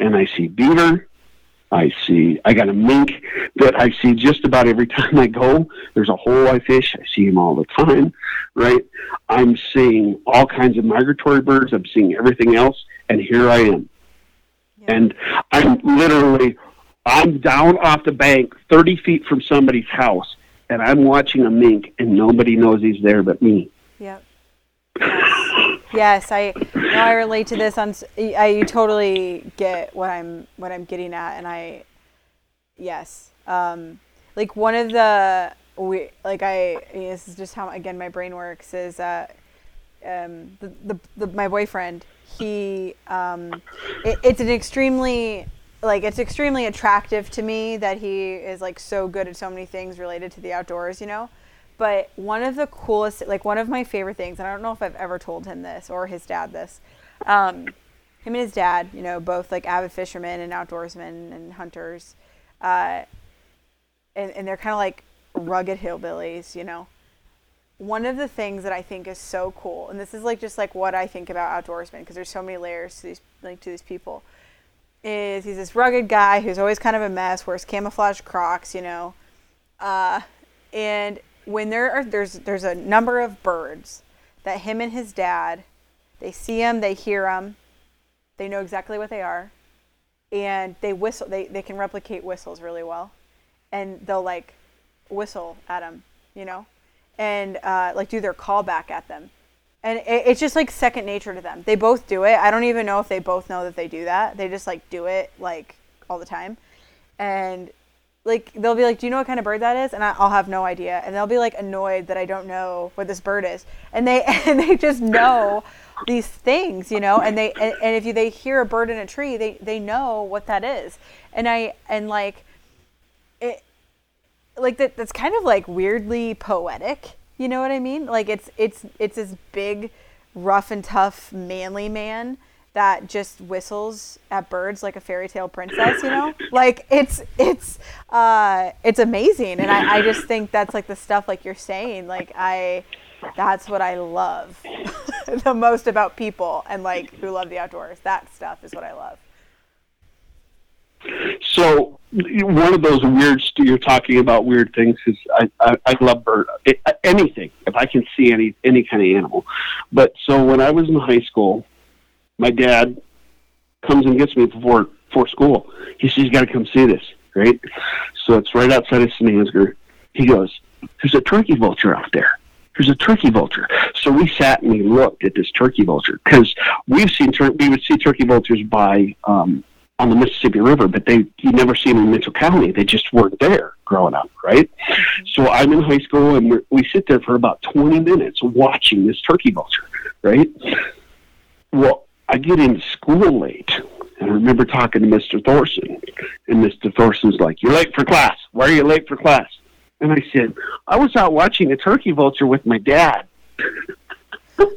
Speaker 3: and I see beaver. I see. I got a mink that I see just about every time I go. There's a hole I fish. I see them all the time, right? I'm seeing all kinds of migratory birds. I'm seeing everything else, and here I am and I'm literally I'm down off the bank, thirty feet from somebody's house, and I'm watching a mink, and nobody knows he's there but me.
Speaker 2: Yep. Yes, I now I relate to this on. I totally get what I'm what I'm getting at, and I, yes, um, like one of the we like I this is just how again my brain works is uh, um, the, the, the my boyfriend he um, it, it's an extremely like it's extremely attractive to me that he is like so good at so many things related to the outdoors, you know. But one of the coolest, like one of my favorite things, and I don't know if I've ever told him this or his dad this. Um, him and his dad, you know, both like avid fishermen and outdoorsmen and hunters, uh, and and they're kind of like rugged hillbillies, you know. One of the things that I think is so cool, and this is like just like what I think about outdoorsmen because there's so many layers to these like to these people, is he's this rugged guy who's always kind of a mess, wears camouflage Crocs, you know, uh, and when there are there's there's a number of birds that him and his dad, they see them, they hear them, they know exactly what they are, and they whistle. They they can replicate whistles really well, and they'll like whistle at them, you know and uh, like do their callback at them. And it, it's just like second nature to them. They both do it. I don't even know if they both know that they do that. They just like do it like all the time. And like they'll be like, "Do you know what kind of bird that is?" And I, will have no idea. And they'll be like annoyed that I don't know what this bird is. And they and they just know these things, you know. And they and, and if you, they hear a bird in a tree, they they know what that is. And I and like like that that's kind of like weirdly poetic you know what i mean? Like it's it's it's this big rough and tough manly man that just whistles at birds like a fairy tale princess you know? Like it's it's uh it's amazing. And I, I just think that's like the stuff like you're saying like i that's what i love the most about people and like who love the outdoors. That stuff is what i love
Speaker 3: so one of those weird you're talking about weird things is I, I, I love bird anything if I can see any any kind of animal. But so when I was in high school, my dad comes and gets me before before school. He says you got to come see this, right? So it's right outside of St. Ansgar. He goes, "There's a turkey vulture out there." There's a turkey vulture. So we sat and we looked at this turkey vulture because we've seen tur- we would see turkey vultures by um, on the Mississippi River, but they you never see them in Mitchell County. They just weren't there growing up, right? Mm-hmm. So I'm in high school, and we're, we sit there for about 20 minutes watching this turkey vulture, right? Well, I get into school late, and I remember talking to Mr. Thorson, and Mr. Thorson's like, "You're late for class. Why are you late for class?" And I said, "I was out watching a turkey vulture with my dad."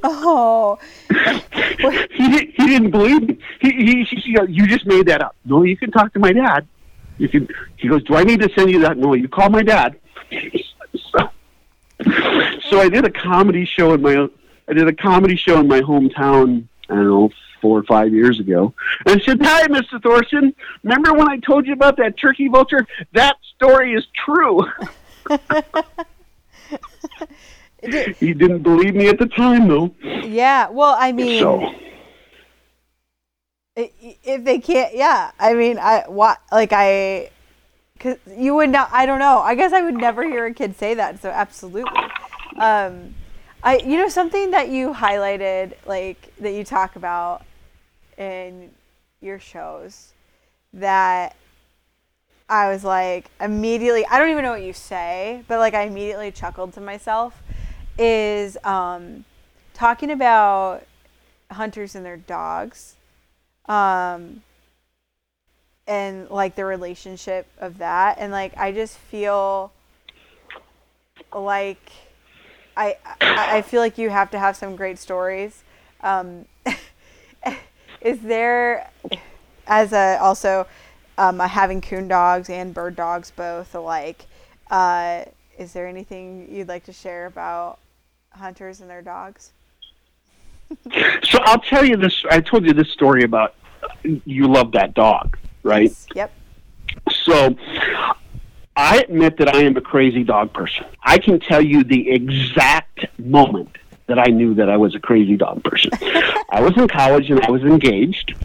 Speaker 2: Oh.
Speaker 3: he, didn't, he didn't believe me. He, he, he, you just made that up. No, you can talk to my dad. You can. He goes, do I need to send you that? No, you call my dad. so, so I did a comedy show in my. I did a comedy show in my hometown. I don't know, four or five years ago. And I said, Hi, Mr. Thorson. Remember when I told you about that turkey vulture? That story is true. he didn't believe me at the time, though.
Speaker 2: Yeah, well, I mean, so. if they can't, yeah, I mean, I what like I, cause you would not. I don't know. I guess I would never hear a kid say that. So absolutely. Um, I you know something that you highlighted like that you talk about in your shows that I was like immediately I don't even know what you say, but like I immediately chuckled to myself is um, talking about hunters and their dogs um, and like the relationship of that. And like i just feel like i i feel like you have to have some great stories. Um, is there as a also um, having coon dogs and bird dogs both alike uh, is there anything you'd like to share about hunters and their dogs?
Speaker 3: so I'll tell you this. I told you this story about uh, you love that dog, right? Yes.
Speaker 2: Yep.
Speaker 3: So I admit that I am a crazy dog person. I can tell you the exact moment that I knew that I was a crazy dog person. I was in college and I was engaged.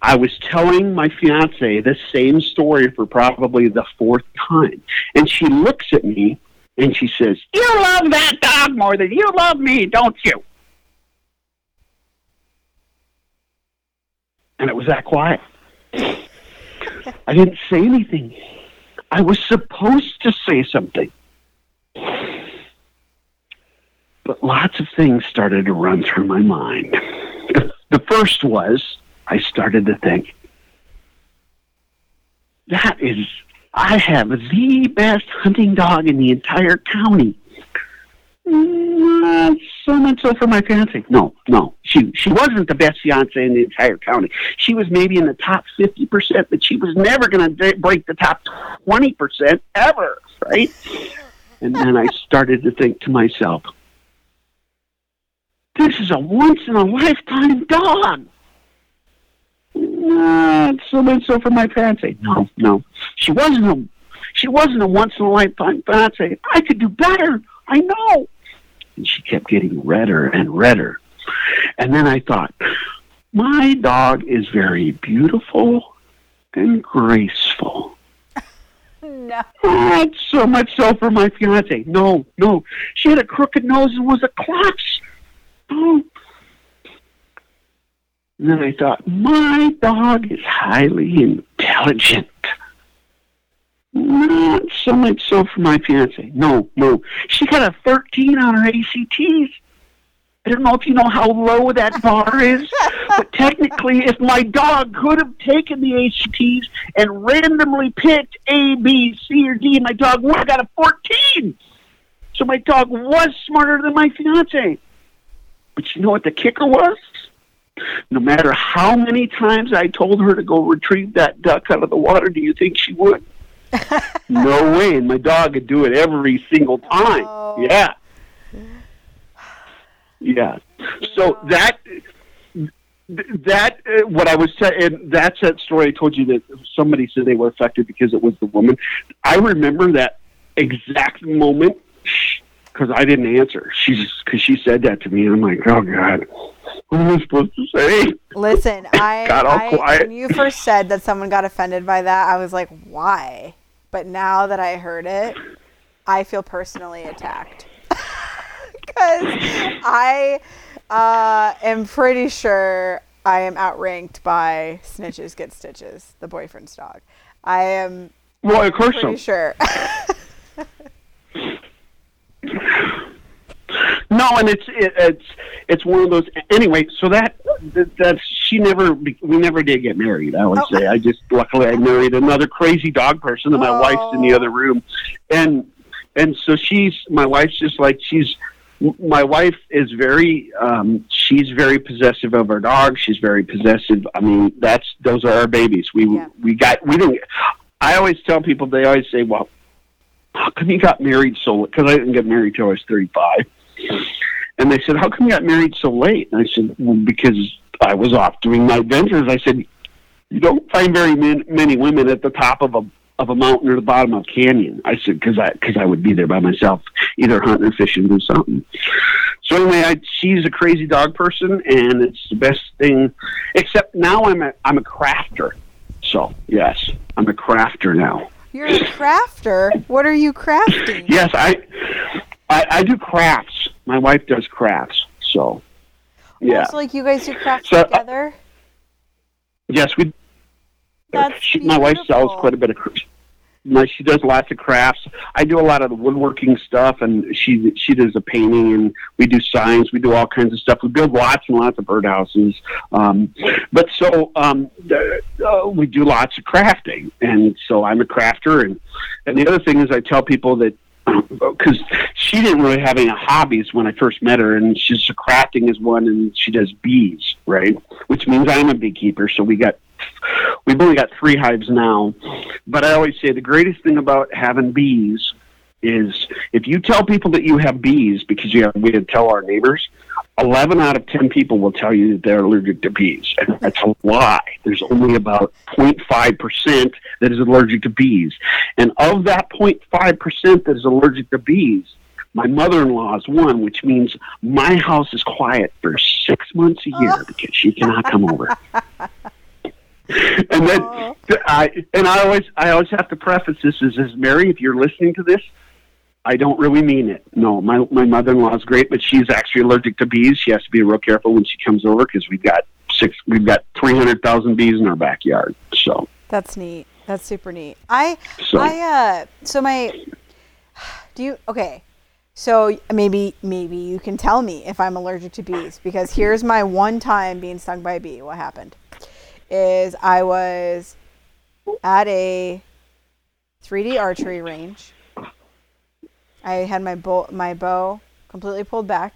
Speaker 3: I was telling my fiance the same story for probably the fourth time. And she looks at me and she says, You love that dog more than you love me, don't you? And it was that quiet. I didn't say anything. I was supposed to say something. But lots of things started to run through my mind. The first was I started to think, that is I have the best hunting dog in the entire county. Not so much so for my fiance. No, no. She she wasn't the best fiance in the entire county. She was maybe in the top fifty percent, but she was never going to break the top twenty percent ever, right? And then I started to think to myself, this is a once in a lifetime dog. Not so much so for my fiance. No, no. She wasn't a she wasn't a once in a lifetime fiance. I could do better. I know. And she kept getting redder and redder. And then I thought, my dog is very beautiful and graceful.
Speaker 2: No.
Speaker 3: Not so much so for my fiance. No, no. She had a crooked nose and was a klutz. Oh. And then I thought, my dog is highly intelligent. Not so much so for my fiance. No, no. She got a 13 on her ACTs. I don't know if you know how low that bar is, but technically, if my dog could have taken the ACTs and randomly picked A, B, C, or D, my dog would have got a 14. So my dog was smarter than my fiance. But you know what the kicker was? No matter how many times I told her to go retrieve that duck out of the water, do you think she would? no way. And my dog would do it every single time.
Speaker 2: Oh.
Speaker 3: Yeah. Yeah. So that that uh, what I was saying that's that story I told you that somebody said they were affected because it was the woman. I remember that exact moment because I didn't answer. She's because she said that to me, and I'm like, oh god, what am I supposed to say?
Speaker 2: Listen, I,
Speaker 3: Got all
Speaker 2: I
Speaker 3: quiet.
Speaker 2: when you first said that someone got offended by that, I was like, why? But now that I heard it, I feel personally attacked. Because I uh, am pretty sure I am outranked by Snitches Get Stitches, the boyfriend's dog. I am
Speaker 3: Well, of course I'm
Speaker 2: pretty
Speaker 3: so.
Speaker 2: sure.
Speaker 3: No, and it's it, it's it's one of those. Anyway, so that that- that's she never we never did get married. I would
Speaker 2: Oh.
Speaker 3: say I just luckily I married another crazy dog person, and my wife's in the
Speaker 2: Oh.
Speaker 3: other room, and and so she's my wife's just like she's my wife is very um she's very possessive of our dog she's very possessive i mean that's those are our babies we
Speaker 2: Yeah.
Speaker 3: we got we didn't i always tell people they always say well how come you got married so because i didn't get married till i was 35 and they said how come you got married so late and i said well because i was off doing my adventures i said you don't find very man, many women at the top of a of a mountain or the bottom of a canyon. I said because I because I would be there by myself, either hunting or fishing, or something. So anyway, I, she's a crazy dog person, and it's the best thing. Except now I'm a I'm a crafter. So yes, I'm a crafter now.
Speaker 2: You're a crafter. What are you crafting?
Speaker 3: Yes, I I, I do crafts. My wife does crafts. So yeah,
Speaker 2: So like you guys do crafts
Speaker 3: So, uh,
Speaker 2: together?
Speaker 3: yes, we
Speaker 2: That's
Speaker 3: she, my wife sells quite a bit of. She does lots of crafts. I do a lot of the woodworking stuff, and she she does the painting, and we do signs. We do all kinds of stuff. We build lots and lots of birdhouses. Um, but so um, uh, we do lots of crafting, and so I'm a crafter. And and the other thing is, I tell people that because she didn't really have any hobbies when I first met her, and she's crafting is one, and she does bees, right? Which means I'm a beekeeper, so we got we've only got three hives now. But I always say the greatest thing about having bees is if you tell people that you have bees because you have we had tell our neighbors, eleven out of ten people will tell you that they're allergic to bees. And that's a lie. There's only about 0.5 percent that is allergic to bees. And of that 0.5 percent that is allergic to bees, my mother-in-law is one, which means my house is quiet for six months a year because she cannot come over. and then. I and I always I always have to preface this as is Mary, if you're listening to this, I don't really mean it. No, my my mother-in-law is great, but she's actually allergic to bees. She has to be real careful when she comes over because we've got six, we've got three hundred thousand bees in our backyard. So,
Speaker 2: That's neat. That's super neat. I
Speaker 3: so
Speaker 2: I uh so my do you okay. So maybe maybe you can tell me if I'm allergic to bees because here's my one time being stung by a bee. What happened is I was at a 3D archery range. I had my bow my bow completely pulled back.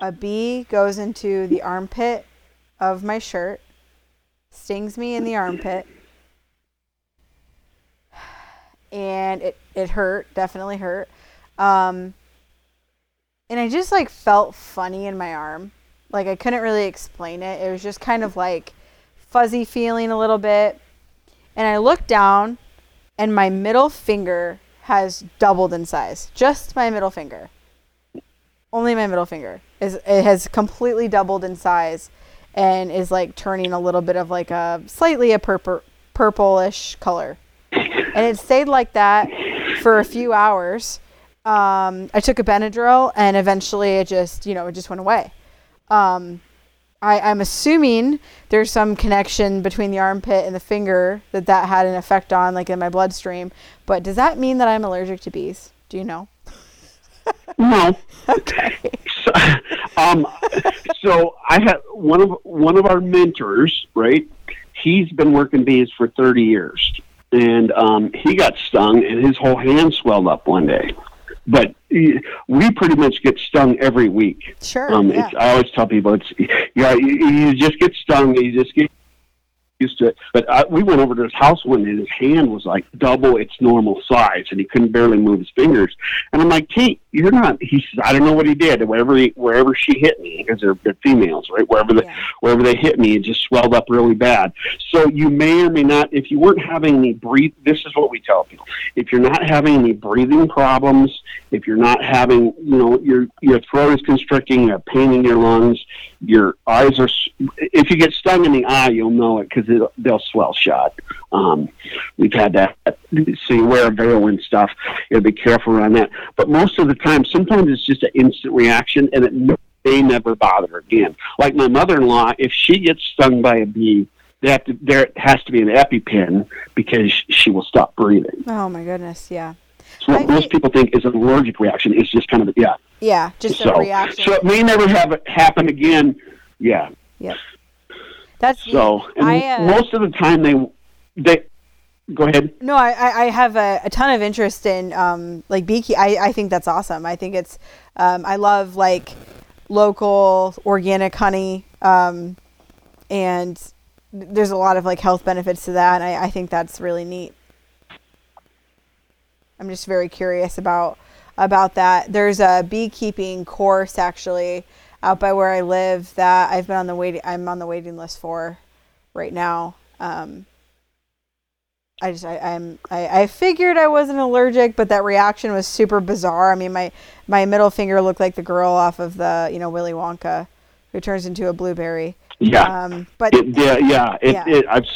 Speaker 2: A bee goes into the armpit of my shirt, stings me in the armpit and it it hurt, definitely hurt. Um, and I just like felt funny in my arm. Like I couldn't really explain it. It was just kind of like fuzzy feeling a little bit. And I looked down and my middle finger has doubled in size. Just my middle finger. Only my middle finger is it has completely doubled in size and is like turning a little bit of like a slightly a purple purplish color. And it stayed like that for a few hours. Um, I took a Benadryl and eventually it just, you know, it just went away. Um, I, I'm assuming there's some connection between the armpit and the finger that that had an effect on, like in my bloodstream. But does that mean that I'm allergic to bees? Do you know?
Speaker 3: No.
Speaker 2: Okay.
Speaker 3: So, um, so I had one of one of our mentors, right? He's been working bees for thirty years, and um, he got stung, and his whole hand swelled up one day. But we pretty much get stung every week.
Speaker 2: Sure.
Speaker 3: Um,
Speaker 2: yeah.
Speaker 3: it's, I always tell people it's yeah, you, you just get stung, you just get used to it. But I, we went over to his house one day, and his hand was like double its normal size, and he couldn't barely move his fingers. And I'm like, Kate, you're not. He says, I don't know what he did. Wherever he, wherever she hit me, because they're, they're females, right? Wherever they
Speaker 2: Yeah.
Speaker 3: wherever they hit me, it just swelled up really bad. So you may or may not, if you weren't having any breathe. This is what we tell people: if you're not having any breathing problems, if you're not having, you know, your your throat is constricting, you have pain in your lungs, your eyes are. If you get stung in the eye, you'll know it because they'll swell shut. Um, we've had that. So you wear a veil and stuff. You gotta be careful around that. But most of the time, sometimes it's just an instant reaction, and it may never bother again. Like my mother-in-law, if she gets stung by a bee, they have to, there has to be an EpiPen because she will stop breathing.
Speaker 2: Oh my goodness. Yeah.
Speaker 3: So what
Speaker 2: I
Speaker 3: most
Speaker 2: think-
Speaker 3: people think is an allergic reaction is just kind of yeah.
Speaker 2: Yeah. Just
Speaker 3: so
Speaker 2: a reaction.
Speaker 3: so it may never have it happen again. Yeah.
Speaker 2: yep. That's
Speaker 3: So
Speaker 2: I, uh,
Speaker 3: most of the time they they go ahead.
Speaker 2: No, I, I I have a, a ton of interest in um, like beekeeping. I, I think that's awesome. I think it's um, I love like local organic honey, um, and there's a lot of like health benefits to that. And I, I think that's really neat. I'm just very curious about about that. There's a beekeeping course actually out by where I live that I've been on the waiting. I'm on the waiting list for right now. Um, I just I, I'm I, I figured I wasn't allergic, but that reaction was super bizarre. I mean my my middle finger looked like the girl off of the you know Willy Wonka, who turns into a blueberry.
Speaker 3: Yeah.
Speaker 2: Um, but
Speaker 3: It, yeah, yeah. It,
Speaker 2: Yeah.
Speaker 3: It, I've,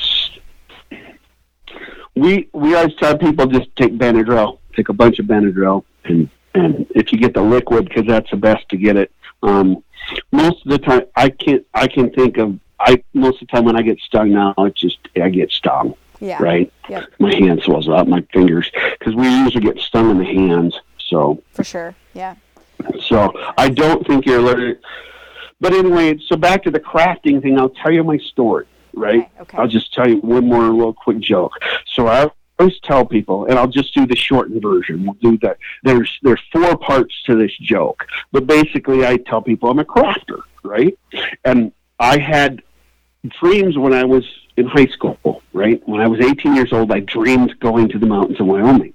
Speaker 3: we we always tell people just take Benadryl, take a bunch of Benadryl, and and if you get the liquid, because that's the best to get it. Um, most of the time, I can't. I can think of. I most of the time when I get stung now, it's just I get stung.
Speaker 2: yeah,
Speaker 3: Right.
Speaker 2: Yep.
Speaker 3: My hand swells up, my fingers, because we usually get stung in the hands. So
Speaker 2: for sure. Yeah.
Speaker 3: so I don't think you're allergic. But anyway, so back to the crafting thing. I'll tell you my story, right?
Speaker 2: Okay, okay.
Speaker 3: I'll just tell you one more little quick joke. So I always tell people, and I'll just do the shortened version. We'll do that. There's there's four parts to this joke, but basically, I tell people I'm a crafter, right? And I had dreams when I was in high school, right? When I was 18 years old, I dreamed going to the mountains of Wyoming.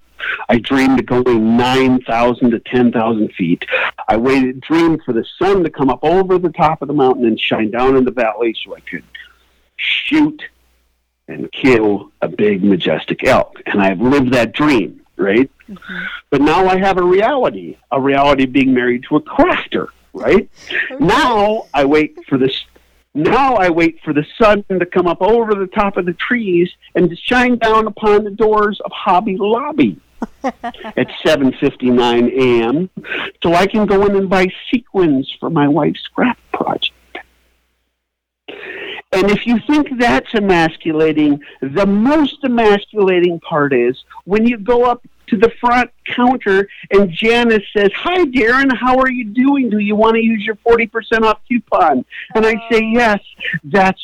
Speaker 3: I dreamed of going 9,000 to 10,000 feet. I waited, dreamed for the sun to come up over the top of the mountain and shine down in the valley so I could shoot and kill a big, majestic elk. And I've lived that dream, right? Mm-hmm. But now I have a reality, a reality being married to a crafter, right? Now I wait for this. Now I wait for the sun to come up over the top of the trees and to shine down upon the doors of Hobby Lobby at 7:59 a.m. so I can go in and buy sequins for my wife's scrap project. And if you think that's emasculating, the most emasculating part is when you go up to the front counter and Janice says, Hi, Darren, how are you doing? Do you want to use your 40% off coupon? And I say, Yes. That's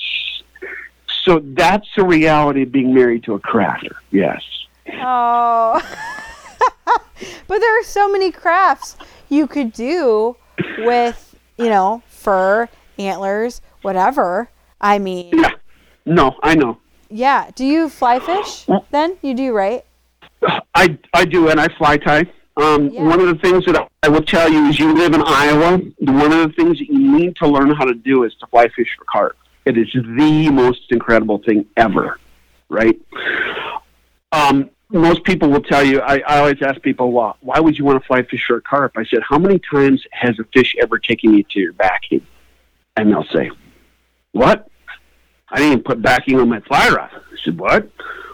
Speaker 3: so that's the reality of being married to a crafter. Yes.
Speaker 2: Oh. but there are so many crafts you could do with, you know, fur, antlers, whatever. I mean,
Speaker 3: Yeah. No, I know.
Speaker 2: yeah. Do you fly fish then? You do, right?
Speaker 3: I I do, and I fly tie. Um,
Speaker 2: Yeah.
Speaker 3: One of the things that I will tell you is you live in Iowa. One of the things that you need to learn how to do is to fly fish for carp. It is the most incredible thing ever, right? Um, most people will tell you. I, I always ask people, well, why would you want to fly fish for a carp? I said, how many times has a fish ever taken you to your backing? And they'll say, what? I didn't even put backing on my fly rod. I said, what?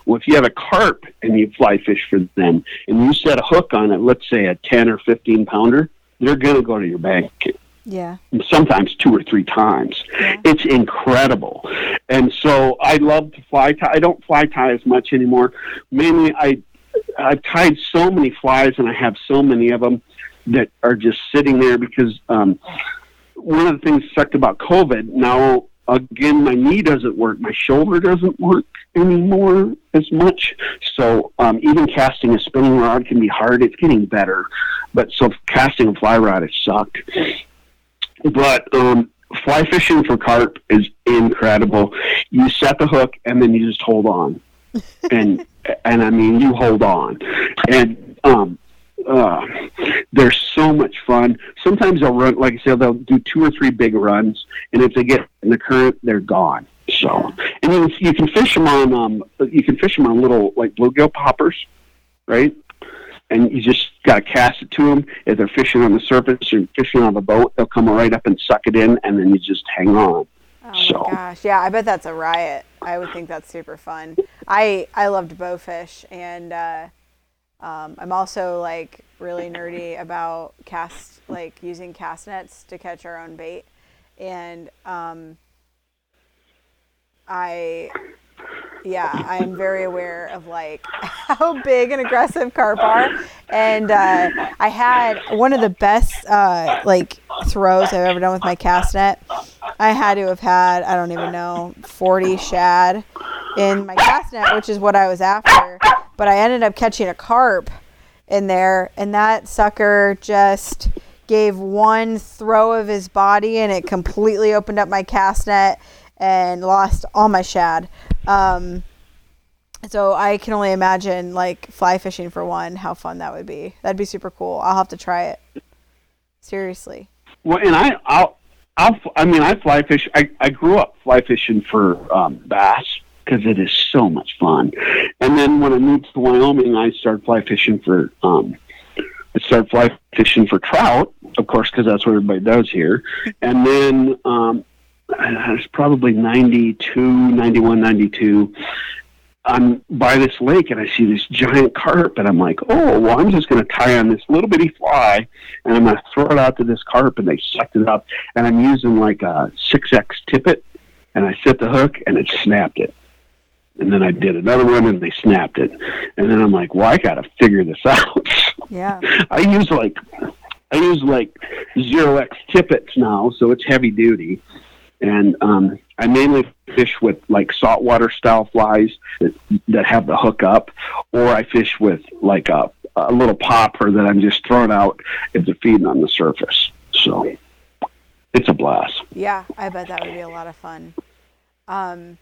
Speaker 3: Well, if you have a carp and you fly fish for them and you set a hook on it, let's say a 10 or 15 pounder, they're going to go to your bank
Speaker 2: Yeah.
Speaker 3: sometimes two or three times.
Speaker 2: Yeah.
Speaker 3: It's incredible. And so I love to fly tie. I don't fly tie as much anymore. Mainly, I, I've tied so many flies and I have so many of them that are just sitting there because um, one of the things that sucked about COVID now again my knee doesn't work. My shoulder doesn't work anymore as much. So um, even casting a spinning rod can be hard. It's getting better. But so casting a fly rod it sucked. But um, fly fishing for carp is incredible. You set the hook and then you just hold on. And and i mean you hold on. And um uh, they're so much fun. Sometimes they'll run, like I said, they'll do two or three big runs, and if they get in the current, they're gone. So, and you, you can fish them on, um, you can fish them on little like bluegill poppers, right? And you just got to cast it to them. If they're fishing on the surface or fishing on the boat, they'll come right up and suck it in, and then you just hang on.
Speaker 2: Oh
Speaker 3: So-
Speaker 2: my gosh, yeah, I bet that's a riot. I would think that's super fun. I I loved bowfish, and uh, um, I'm also like really nerdy about cast, like using cast nets to catch our own bait, and um, I. Yeah, I'm very aware of like how big and aggressive carp are, and uh, I had one of the best uh, like throws I've ever done with my cast net. I had to have had I don't even know 40 shad in my cast net, which is what I was after. But I ended up catching a carp in there, and that sucker just gave one throw of his body, and it completely opened up my cast net and lost all my shad. Um, so I can only imagine like fly fishing for one, how fun that would be. That'd be super cool. I'll have to try it. Seriously.
Speaker 3: Well, and I, I'll, I'll, I mean, I fly fish. I, I grew up fly fishing for um, bass because it is so much fun. And then when I moved to Wyoming, I started fly fishing for, um, I started fly fishing for trout, of course, because that's what everybody does here. And then um, it's probably 92, 91, 92. I'm by this lake and I see this giant carp, and I'm like, oh, well, I'm just going to tie on this little bitty fly, and I'm going to throw it out to this carp, and they sucked it up, and I'm using like a 6X tippet, and I set the hook, and it snapped it. And then I did another one, and they snapped it. And then I'm like, well, I got to figure this out.
Speaker 2: Yeah.
Speaker 3: I use like I use like zero X tippets now, so it's heavy duty. And um, I mainly fish with like saltwater style flies that that have the hook up, or I fish with like a a little popper that I'm just throwing out if they're feeding on the surface. So it's a blast.
Speaker 2: Yeah, I bet that would be a lot of fun. Um,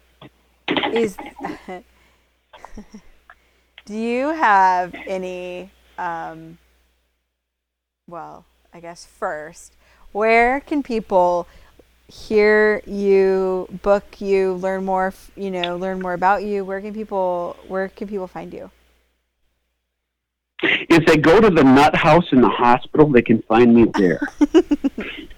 Speaker 2: is do you have any? Um, well, I guess first, where can people hear you, book you, learn more? You know, learn more about you. Where can people? Where can people find you?
Speaker 3: If they go to the nut house in the hospital, they can find me there.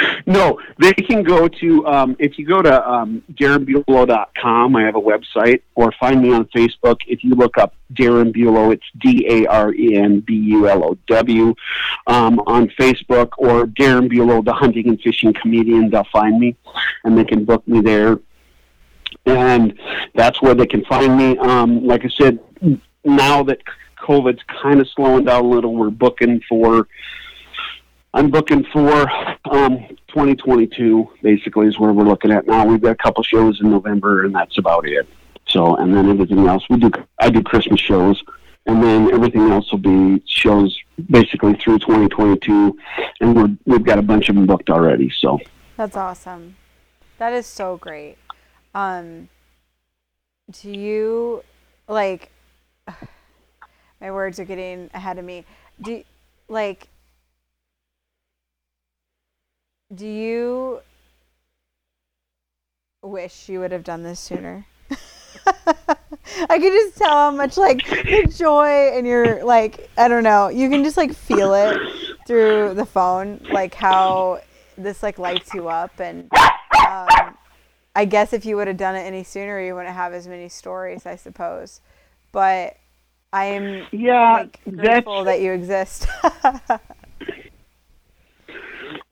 Speaker 3: no, they can go to, um, if you go to um, darrenbulow.com, I have a website, or find me on Facebook. If you look up Darren Bulow, it's D A R E N B U L O W um, on Facebook, or Darren Bulow, the hunting and fishing comedian, they'll find me, and they can book me there. And that's where they can find me. Um, like I said, now that COVID's kind of slowing down a little, we're booking for. I'm booking for um, 2022. Basically, is where we're looking at now. We've got a couple shows in November, and that's about it. So, and then everything else we do. I do Christmas shows, and then everything else will be shows basically through 2022, and we're, we've got a bunch of them booked already. So,
Speaker 2: That's awesome. That is so great. Um, do you like my words are getting ahead of me. Do like do you wish you would have done this sooner? I can just tell how much like the joy and your like I don't know. You can just like feel it through the phone, like how this like lights you up. And um, I guess if you would have done it any sooner, you wouldn't have as many stories, I suppose. But I am
Speaker 3: Yeah,
Speaker 2: like grateful that you exist.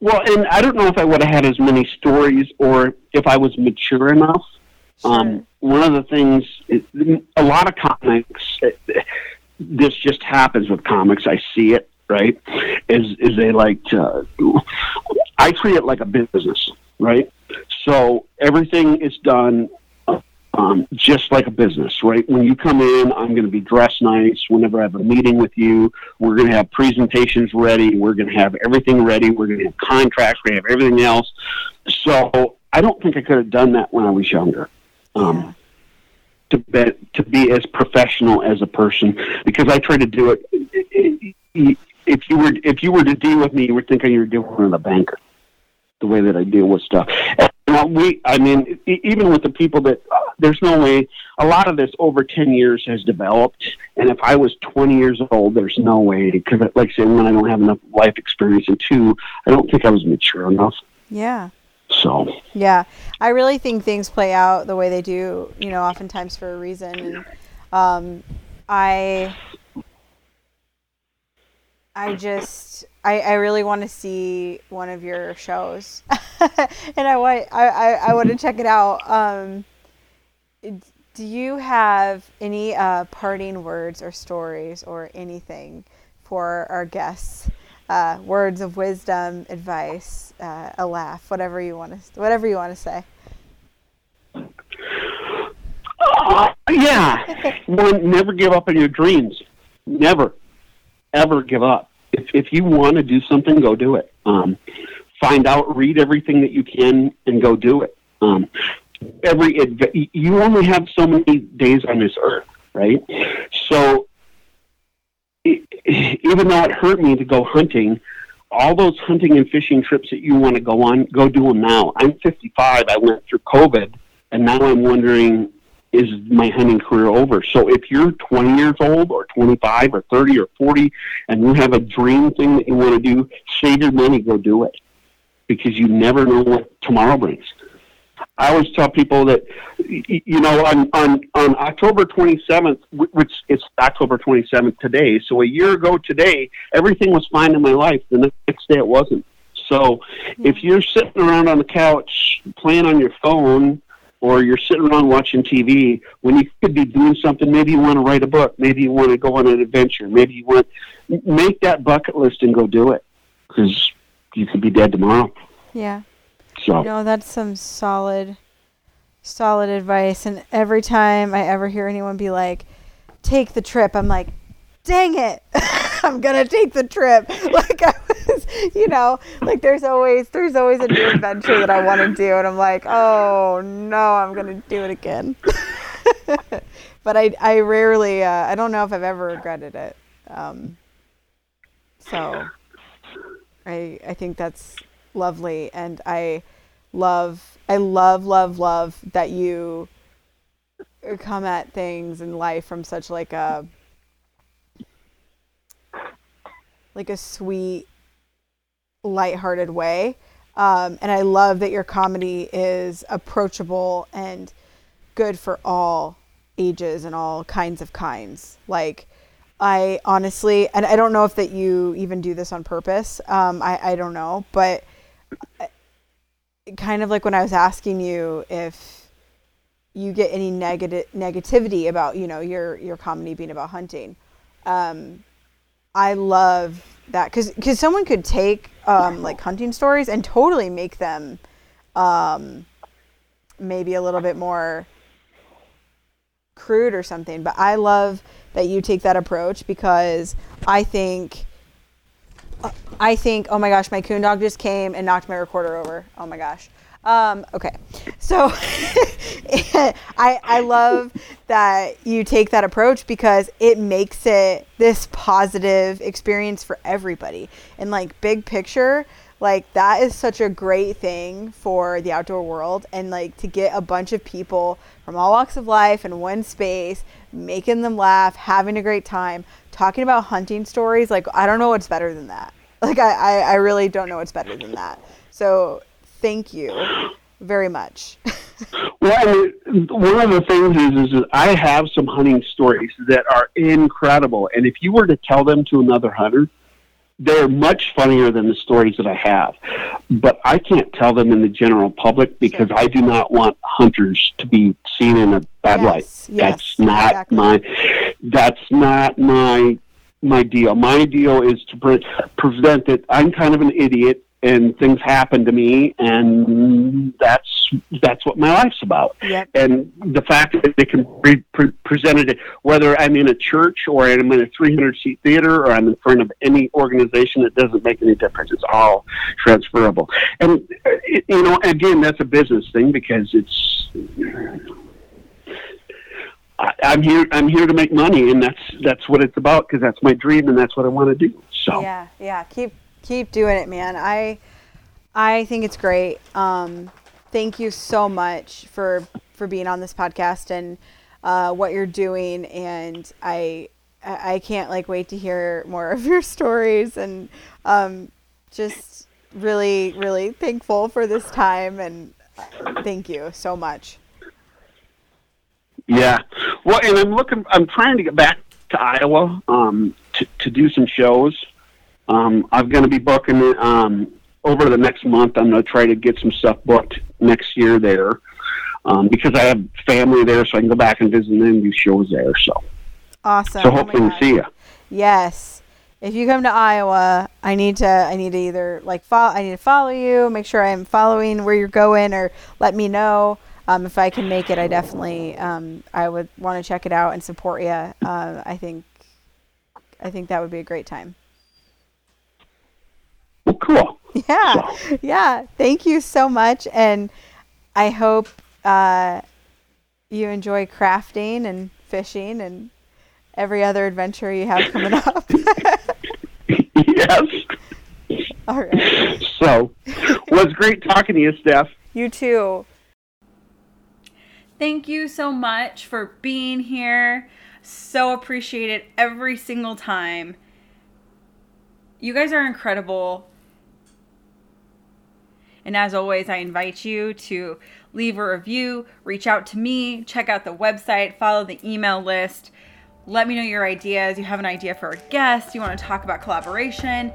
Speaker 3: well, and I don't know if I would have had as many stories or if I was mature enough. Um, one of the things, a lot of comics, this just happens with comics. I see it right. Is is they like to, I treat it like a business, right? So everything is done um, just like a business, right? When you come in, I'm going to be dressed nice. Whenever I have a meeting with you, we're going to have presentations ready. We're going to have everything ready. We're going to have contracts. We're going to have everything else. So I don't think I could have done that when I was younger. Um, To be, to be as professional as a person, because I try to do it. If you were if you were to deal with me, you would think you were dealing with a banker. The way that I deal with stuff. And we, I mean, even with the people that uh, there's no way. A lot of this over ten years has developed, and if I was twenty years old, there's no way because, like I said, one, I don't have enough life experience, and two, I don't think I was mature enough.
Speaker 2: yeah.
Speaker 3: So
Speaker 2: Yeah, I really think things play out the way they do, you know, oftentimes for a reason. And um, I, I just, I, I really want to see one of your shows, and I want, I, I, I want to check it out. Um, do you have any uh, parting words or stories or anything for our guests? Uh, words of wisdom, advice, uh, a laugh, whatever you want to, whatever you want to say.
Speaker 3: Uh, yeah. Never give up on your dreams. Never, ever give up. If, if you want to do something, go do it. Um, find out, read everything that you can, and go do it. Um, every you only have so many days on this earth, right? So even though it hurt me to go hunting, all those hunting and fishing trips that you want to go on, go do them now. I'm 55. I went through COVID, and now I'm wondering, is my hunting career over? So if you're 20 years old, or 25, or 30, or 40, and you have a dream thing that you want to do, save your money, go do it, because you never know what tomorrow brings. I always tell people that, you know, on, on, on October 27th, which is October 27th today, so a year ago today, everything was fine in my life. The next day it wasn't. So if hmm. you're sitting around on the couch playing on your phone or you're sitting around watching TV when you could be doing something, maybe you want to write a book, maybe you want to go on an adventure, maybe you want, make that bucket list and go do it because you could be dead tomorrow.
Speaker 2: Yeah.
Speaker 3: So.
Speaker 2: No, that's some solid, solid advice. And every time I ever hear anyone be like, take the trip, I'm like, dang it. I'm gonna take the trip. Like I was, you know, like there's always there's always a new adventure that I want to do, and I'm like, oh no, I'm gonna do it again. but I I rarely uh, I don't know if I've ever regretted it. Um, so I I think that's lovely, and I love I love love love that you come at things in life from such like a like a sweet lighthearted way. Um, and i love that your comedy is approachable and good for all ages and all kinds of kinds. Like i honestly and i don't know if that you even do this on purpose um, I, I don't know but kind of like when i was asking you if you get any negative negativity about you know your your comedy being about hunting um, i love that because because someone could take um, like hunting stories and totally make them um, maybe a little bit more crude or something but i love that you take that approach because i think I think, oh my gosh, my coon dog just came and knocked my recorder over. Oh my gosh. Um, okay, so I I love that you take that approach because it makes it this positive experience for everybody. And like big picture, like that is such a great thing for the outdoor world and like to get a bunch of people from all walks of life in one space, making them laugh, having a great time, talking about hunting stories. Like I don't know what's better than that. Like I, I, I really don't know what's better than that. So thank you very much.
Speaker 3: well, I mean, one of the things is, is that I have some hunting stories that are incredible, and if you were to tell them to another hunter, they're much funnier than the stories that I have. But I can't tell them in the general public because I do not want hunters to be seen in a bad
Speaker 2: Yes,
Speaker 3: light.
Speaker 2: yes,
Speaker 3: that's not
Speaker 2: exactly.
Speaker 3: my. That's not my my deal. My deal is to pre- prevent that I'm kind of an idiot and things happen to me, and that's that's what my life's about.
Speaker 2: Yep.
Speaker 3: And the fact that they can be pre- presented, whether I'm in a church or I'm in a 300 seat theater or I'm in front of any organization, it doesn't make any difference. It's all transferable. And uh, you know, again, that's a business thing because it's. I, I'm here. I'm here to make money, and that's that's what it's about because that's my dream, and that's what I want to do. So
Speaker 2: Yeah, yeah. Keep keep doing it, man. I I think it's great. Um, thank you so much for for being on this podcast and uh, what you're doing. And I I can't like wait to hear more of your stories and um, just really really thankful for this time and uh, thank you so much.
Speaker 3: Yeah. Well, and I'm looking. I'm trying to get back to Iowa um, to to do some shows. Um, I'm going to be booking it um, over the next month. I'm going to try to get some stuff booked next year there um, because I have family there, so I can go back and visit them and do shows there. So,
Speaker 2: Awesome.
Speaker 3: so
Speaker 2: Oh
Speaker 3: hopefully we
Speaker 2: God.
Speaker 3: see you.
Speaker 2: Yes. If you come to Iowa, I need to I need to either like follow I need to follow you, make sure I'm following where you're going or let me know. Um, if I can make it, I definitely um, I would want to check it out and support you. Uh, I think I think that would be a great time.
Speaker 3: Well, cool.
Speaker 2: Yeah, yeah. Thank you so much, and I hope uh, you enjoy crafting and fishing and every other adventure you have coming up.
Speaker 3: yes.
Speaker 2: All right.
Speaker 3: So, well, it's great talking to you, Steph.
Speaker 2: You too.
Speaker 4: Thank you so much for being here. So appreciate it every single time. You guys are incredible. And as always, I invite you to leave a review, reach out to me, check out the website, follow the email list. Let me know your ideas. You have an idea for a guest, you want to talk about collaboration,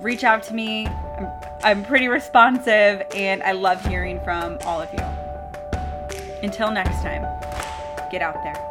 Speaker 4: reach out to me. I'm, I'm pretty responsive and I love hearing from all of you. Until next time, get out there.